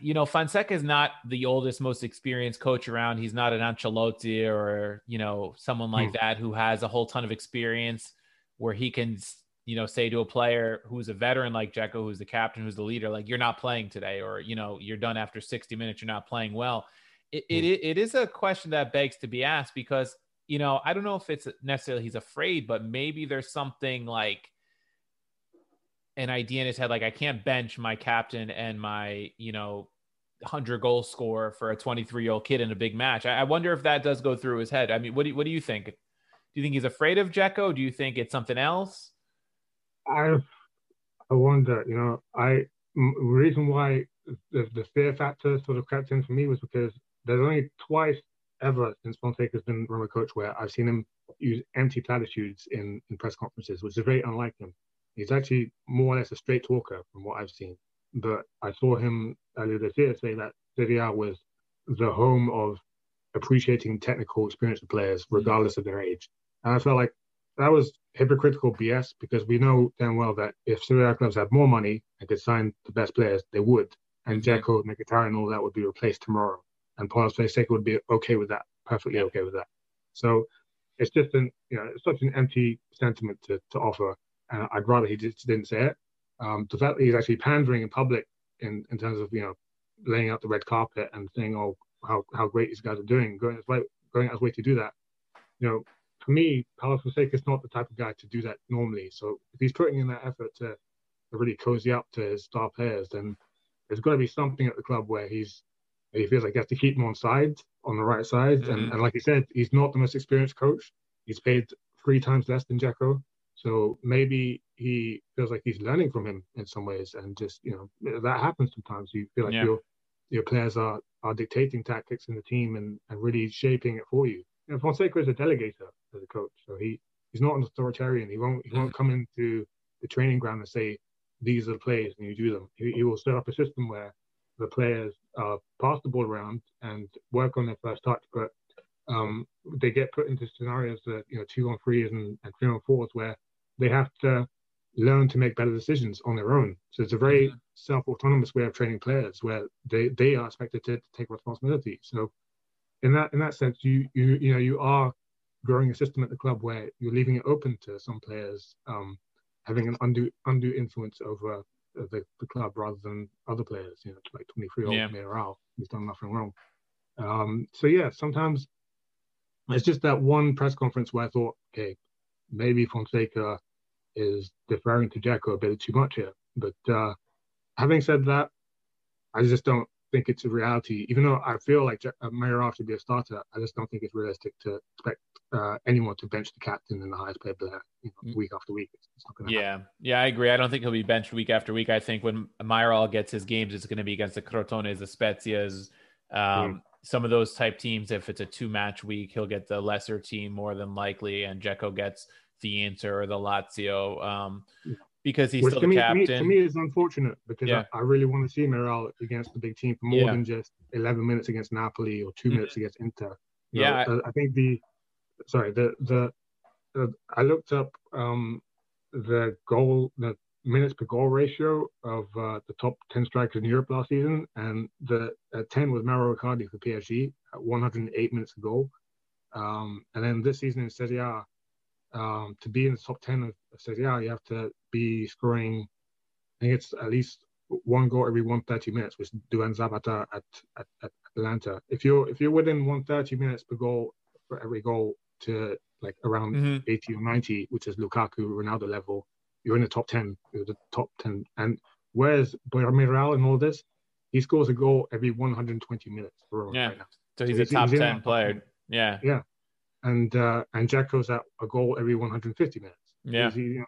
you know, Fonseca is not the oldest, most experienced coach around. He's not an Ancelotti or, you know, someone like Hmm. that who has a whole ton of experience where he can, you know, say to a player who's a veteran like Dzeko, who's the captain, who's the leader, like, you're not playing today, or, you know, you're done after 60 minutes, you're not playing well. Hmm. It, it, it is a question that begs to be asked because you know, I don't know if it's necessarily he's afraid, but maybe there's something like an idea in his head, like I can't bench my captain and my, you know, hundred goal scorer for a 23 year old kid in a big match. I, I, wonder if that does go through his head. I mean, what do you, what do you think? Do you think he's afraid of Dzeko? Do you think it's something else? I I wonder. You know, I m- reason why the, the fear factor sort of crept in for me was because there's only twice ever since Fonseca's been Roma coach where I've seen him use empty platitudes in, in press conferences, which is very unlike him. He's actually more or less a straight talker from what I've seen. But I saw him earlier this year say that Serie A was the home of appreciating technical experienced players, regardless of their age. And I felt like that was hypocritical BS because we know damn well that if Serie A clubs had more money and could sign the best players, they would. And Dzeko, Mkhitaryan, and all that would be replaced tomorrow and Paulo Fonseca would be okay with that, perfectly okay with that. So it's just an you know it's such an empty sentiment to, to offer, and I'd rather he just didn't say it. Um, the fact that he's actually pandering in public in, in terms of you know laying out the red carpet and saying oh how, how great these guys are doing, going going out his way to do that. You know, for me, Paulo Fonseca is not the type of guy to do that normally. So if he's putting in that effort to, to really cozy up to his star players, then there's got to be something at the club where he's he feels like he has to keep him on side, on the right side. Mm-hmm. And, and like you said, he's not the most experienced coach. He's paid three times less than Dzeko. So maybe he feels like he's learning from him in some ways, and just you know that happens sometimes. You feel like Yeah. your your players are are dictating tactics in the team and, and really shaping it for you. You know, Fonseca is a delegator as a coach, so he he's not an authoritarian. He won't he won't come into the training ground and say these are the plays and you do them. He, he will set up a system where the players uh, pass the ball around and work on their first touch, but um, they get put into scenarios that you know two on threes and, and three on fours where they have to learn to make better decisions on their own. So it's a very Mhm. self-autonomous way of training players where they, they are expected to, to take responsibility. So in that in that sense, you you you know you are growing a system at the club where you're leaving it open to some players um, having an undue undue influence over the, the club rather than other players. You know, like 23 year old Mayoral who's done nothing wrong. Um, so yeah, sometimes it's just that one press conference where I thought, okay, maybe Fonseca is deferring to Dzeko a bit too much here. But uh, having said that, I just don't think it's a reality. Even though I feel like uh, should be a starter, I just don't think it's realistic to expect uh, anyone to bench the captain and the highest paid player you know, Mm. week after week. It's, it's not going to happen. Yeah, yeah, I agree. I don't think he'll be benched week after week. I think when Mayoral gets his games, it's going to be against the Crotones, the Spezias, um, some of those type teams. If it's a two match week, he'll get the lesser team more than likely, and Dzeko gets the Inter or the Lazio um, Yeah. Because he's Which still to the me, to me, captain. to me is unfortunate because Yeah. I, I really want to see Mayoral against the big team for more Yeah. than just 11 minutes against Napoli or 2 Mhm. minutes against Inter. You Yeah, know, uh, I think the sorry the the, the I looked up um, the goal the minutes per goal ratio of uh, the top 10 strikers in Europe last season, and the uh, 10 was Mauro Icardi for PSG at 108 minutes a goal. Um, and then this season in Serie A, um, to be in the top 10 of, Serie A, you have to be scoring, I think it's at least one goal every 130 minutes, which Duvan Zapata at, at, at Atalanta. If you're if you're within 130 minutes per goal for every goal to like around Mhm. 80 or 90, which is Lukaku, Ronaldo level, you're in the top 10. You're the top 10. And whereas Mayoral in all this, he scores a goal every 120 minutes Yeah. right so he's so a he's- top he's ten that top player. 10. Yeah, And uh, and Dzeko's at a goal every 150 minutes. yeah, He's, you know,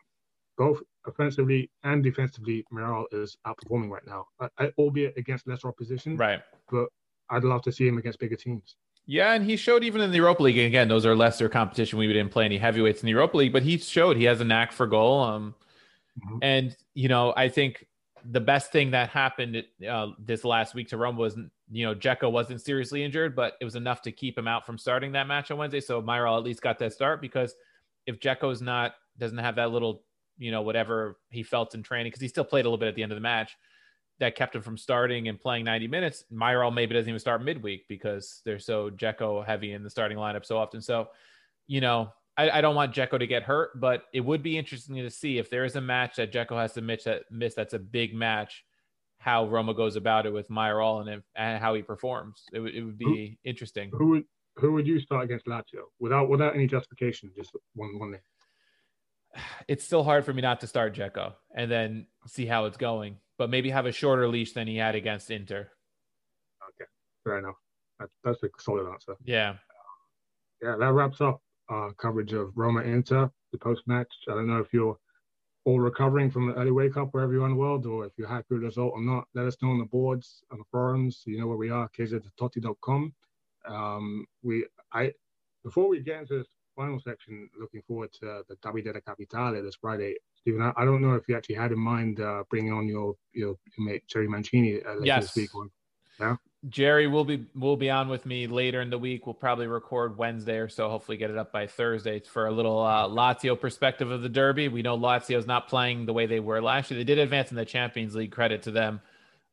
both offensively and defensively, Mayoral is outperforming right now, I, I, albeit against lesser opposition. right. But I'd love to see him against bigger teams. Yeah, and he showed even in the Europa League. Again, those are lesser competition. We didn't play any heavyweights in the Europa League, but he showed he has a knack for goal. Um, Mhm. and you know, I think the best thing that happened uh, this last week to Rome was, you know, Dzeko wasn't seriously injured, but it was enough to keep him out from starting that match on Wednesday. So Mayoral at least got that start because if Dzeko's not doesn't have that little, you know, whatever he felt in training, because he still played a little bit at the end of the match that kept him from starting and playing 90 minutes. Mayoral maybe doesn't even start midweek because they're so Dzeko heavy in the starting lineup so often. So, you know, I, I don't want Dzeko to get hurt, but it would be interesting to see if there is a match that Dzeko has to miss, that, miss that's a big match, how Roma goes about it with Mayoral and, if, and how he performs. It, would- it would be interesting. Who would who would you start against Lazio without without any justification? Just one one name. It's still hard for me not to start Dzeko and then see how it's going, but maybe have a shorter leash than he had against Inter. Okay, fair enough. That, that's a solid answer. Yeah. Yeah, that wraps up our coverage of Roma Inter, the post match. I don't know if you're all recovering from the early wake up wherever you are in the world, or if you're happy with the result or not. Let us know on the boards, and the forums. You know where we are, kztotti.com. Um, we, I, before we get into this final section, looking forward to the Derby della Capitale this Friday. Stephen, I, I don't know if you actually had in mind uh, bringing on your your, your mate Jerry Mancini uh, later Yes. this week. Or, Jerry will be will be on with me later in the week. We'll probably record Wednesday or so. Hopefully, get it up by Thursday for a little uh, Lazio perspective of the derby. We know Lazio's not playing the way they were last year. They did advance in the Champions League. Credit to them,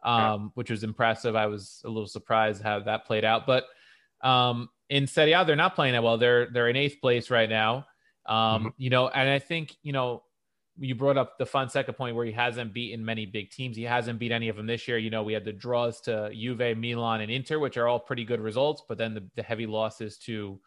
um, which was impressive. I was a little surprised how that played out, but um, in Serie A, they're not playing that well. They're they're in eighth place right now. Um, Mhm. You know, and I think you know you brought up the Fonseca point where he hasn't beaten many big teams. He hasn't beat any of them this year. You know, we had the draws to Juve, Milan, and Inter, which are all pretty good results, but then the, the heavy losses to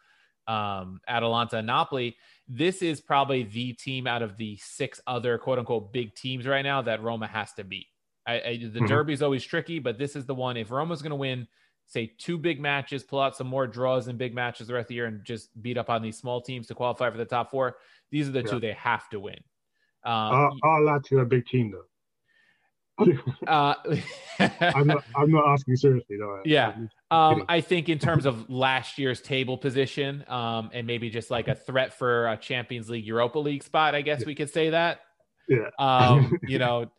um, Atalanta and Napoli. This is probably the team out of the six other quote unquote big teams right now that Roma has to beat. I, I, the Mhm. derby is always tricky, but this is the one. If Roma's going to win, say two big matches, pull out some more draws in big matches the rest of the year, and just beat up on these small teams to qualify for the top four, these are the two they have to win. Um, Are, Lazio a big team though? <laughs> uh, I'm not. I'm not asking seriously though. Yeah. Um. I think in terms of last year's table position, um, and maybe just like a threat for a Champions League, Europa League spot, I guess we could say that. Yeah. Um, <laughs> you know,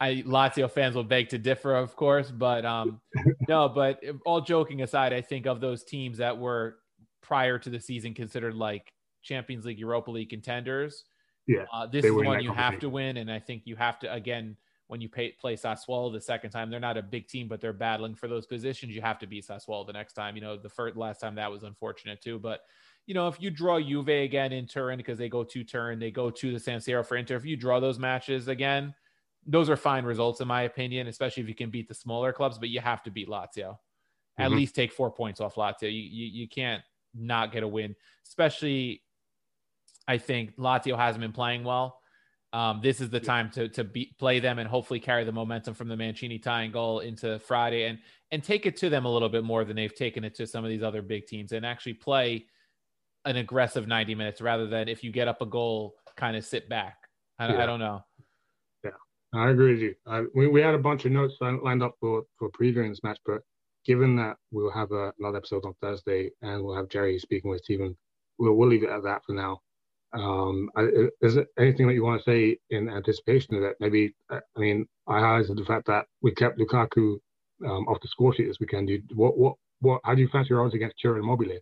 I Lazio fans will beg to differ, of course, but um, <laughs> no. But all joking aside, I think of those teams that were prior to the season considered like Champions League, Europa League contenders. Yeah, uh, this is one you have to win, and I think you have to again when you pay, play Sassuolo the second time. They're not a big team, but they're battling for those positions. You have to beat Sassuolo the next time. You know, the first last time that was unfortunate too, but you know, if you draw Juve again in Turin because they go to Turin, they go to the San Siro for Inter. If you draw those matches again, those are fine results in my opinion, especially if you can beat the smaller clubs. But you have to beat Lazio. At Mhm. least take four points off Lazio. You, you you can't not get a win, especially. I think Lazio hasn't been playing well. Um, this is the time to to beat, play them and hopefully carry the momentum from the Mancini tying goal into Friday and and take it to them a little bit more than they've taken it to some of these other big teams and actually play an aggressive 90 minutes rather than if you get up a goal, kind of sit back. I, Yeah. I don't know. Yeah, I agree with you. I, we, we had a bunch of notes lined up for, for previewing this match, but given that we'll have a, another episode on Thursday and we'll have Jerry speaking with Stephen, we'll, we'll leave it at that for now. Um, is there anything that you want to say in anticipation of that? Maybe, uh, I mean, I highlighted the fact that we kept Lukaku um, off the score sheet this weekend. What, what, what, how do you fancy your odds against Ciro Immobile?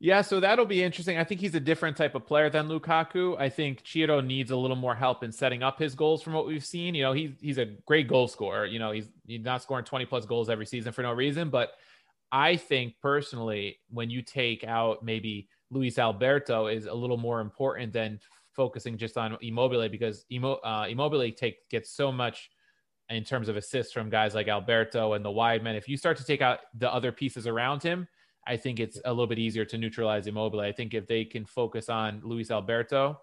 Yeah, so that'll be interesting. I think he's a different type of player than Lukaku. I think Chiro needs a little more help in setting up his goals from what we've seen. You know, he's he's a great goal scorer. You know, he's he's not scoring 20 plus goals every season for no reason, but I think personally when you take out maybe Luis Alberto is a little more important than focusing just on Immobile because uh, Immobile take gets so much in terms of assists from guys like Alberto and the wide men. If you start to take out the other pieces around him, I think it's a little bit easier to neutralize Immobile. I think if they can focus on Luis Alberto,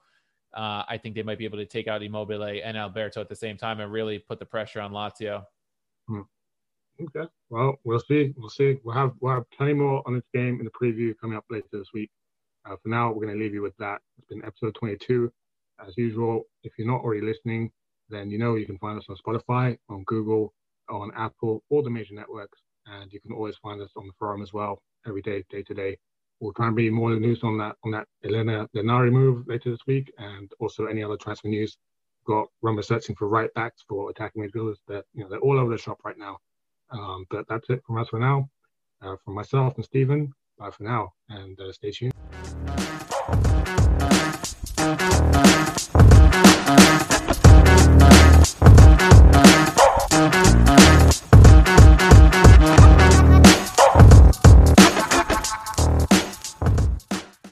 uh, I think they might be able to take out Immobile and Alberto at the same time and really put the pressure on Lazio. Okay. Well, we'll see. We'll see. We'll have we'll have plenty more on this game in the preview coming up later this week. Uh, for now, we're going to leave you with that. It's been episode 22. As usual, if you're not already listening, then you know you can find us on Spotify, on Google, on Apple, all the major networks, and you can always find us on the forum as well every day, day to day. We'll try and you more news on that on that Elena Linari move later this week, and also any other transfer news. We've got Roma searching for right backs for attacking midfielders. That you know they're all over the shop right now. Um, but that's it from us for now. Uh, from myself and Stephen, bye for now, and uh, stay tuned.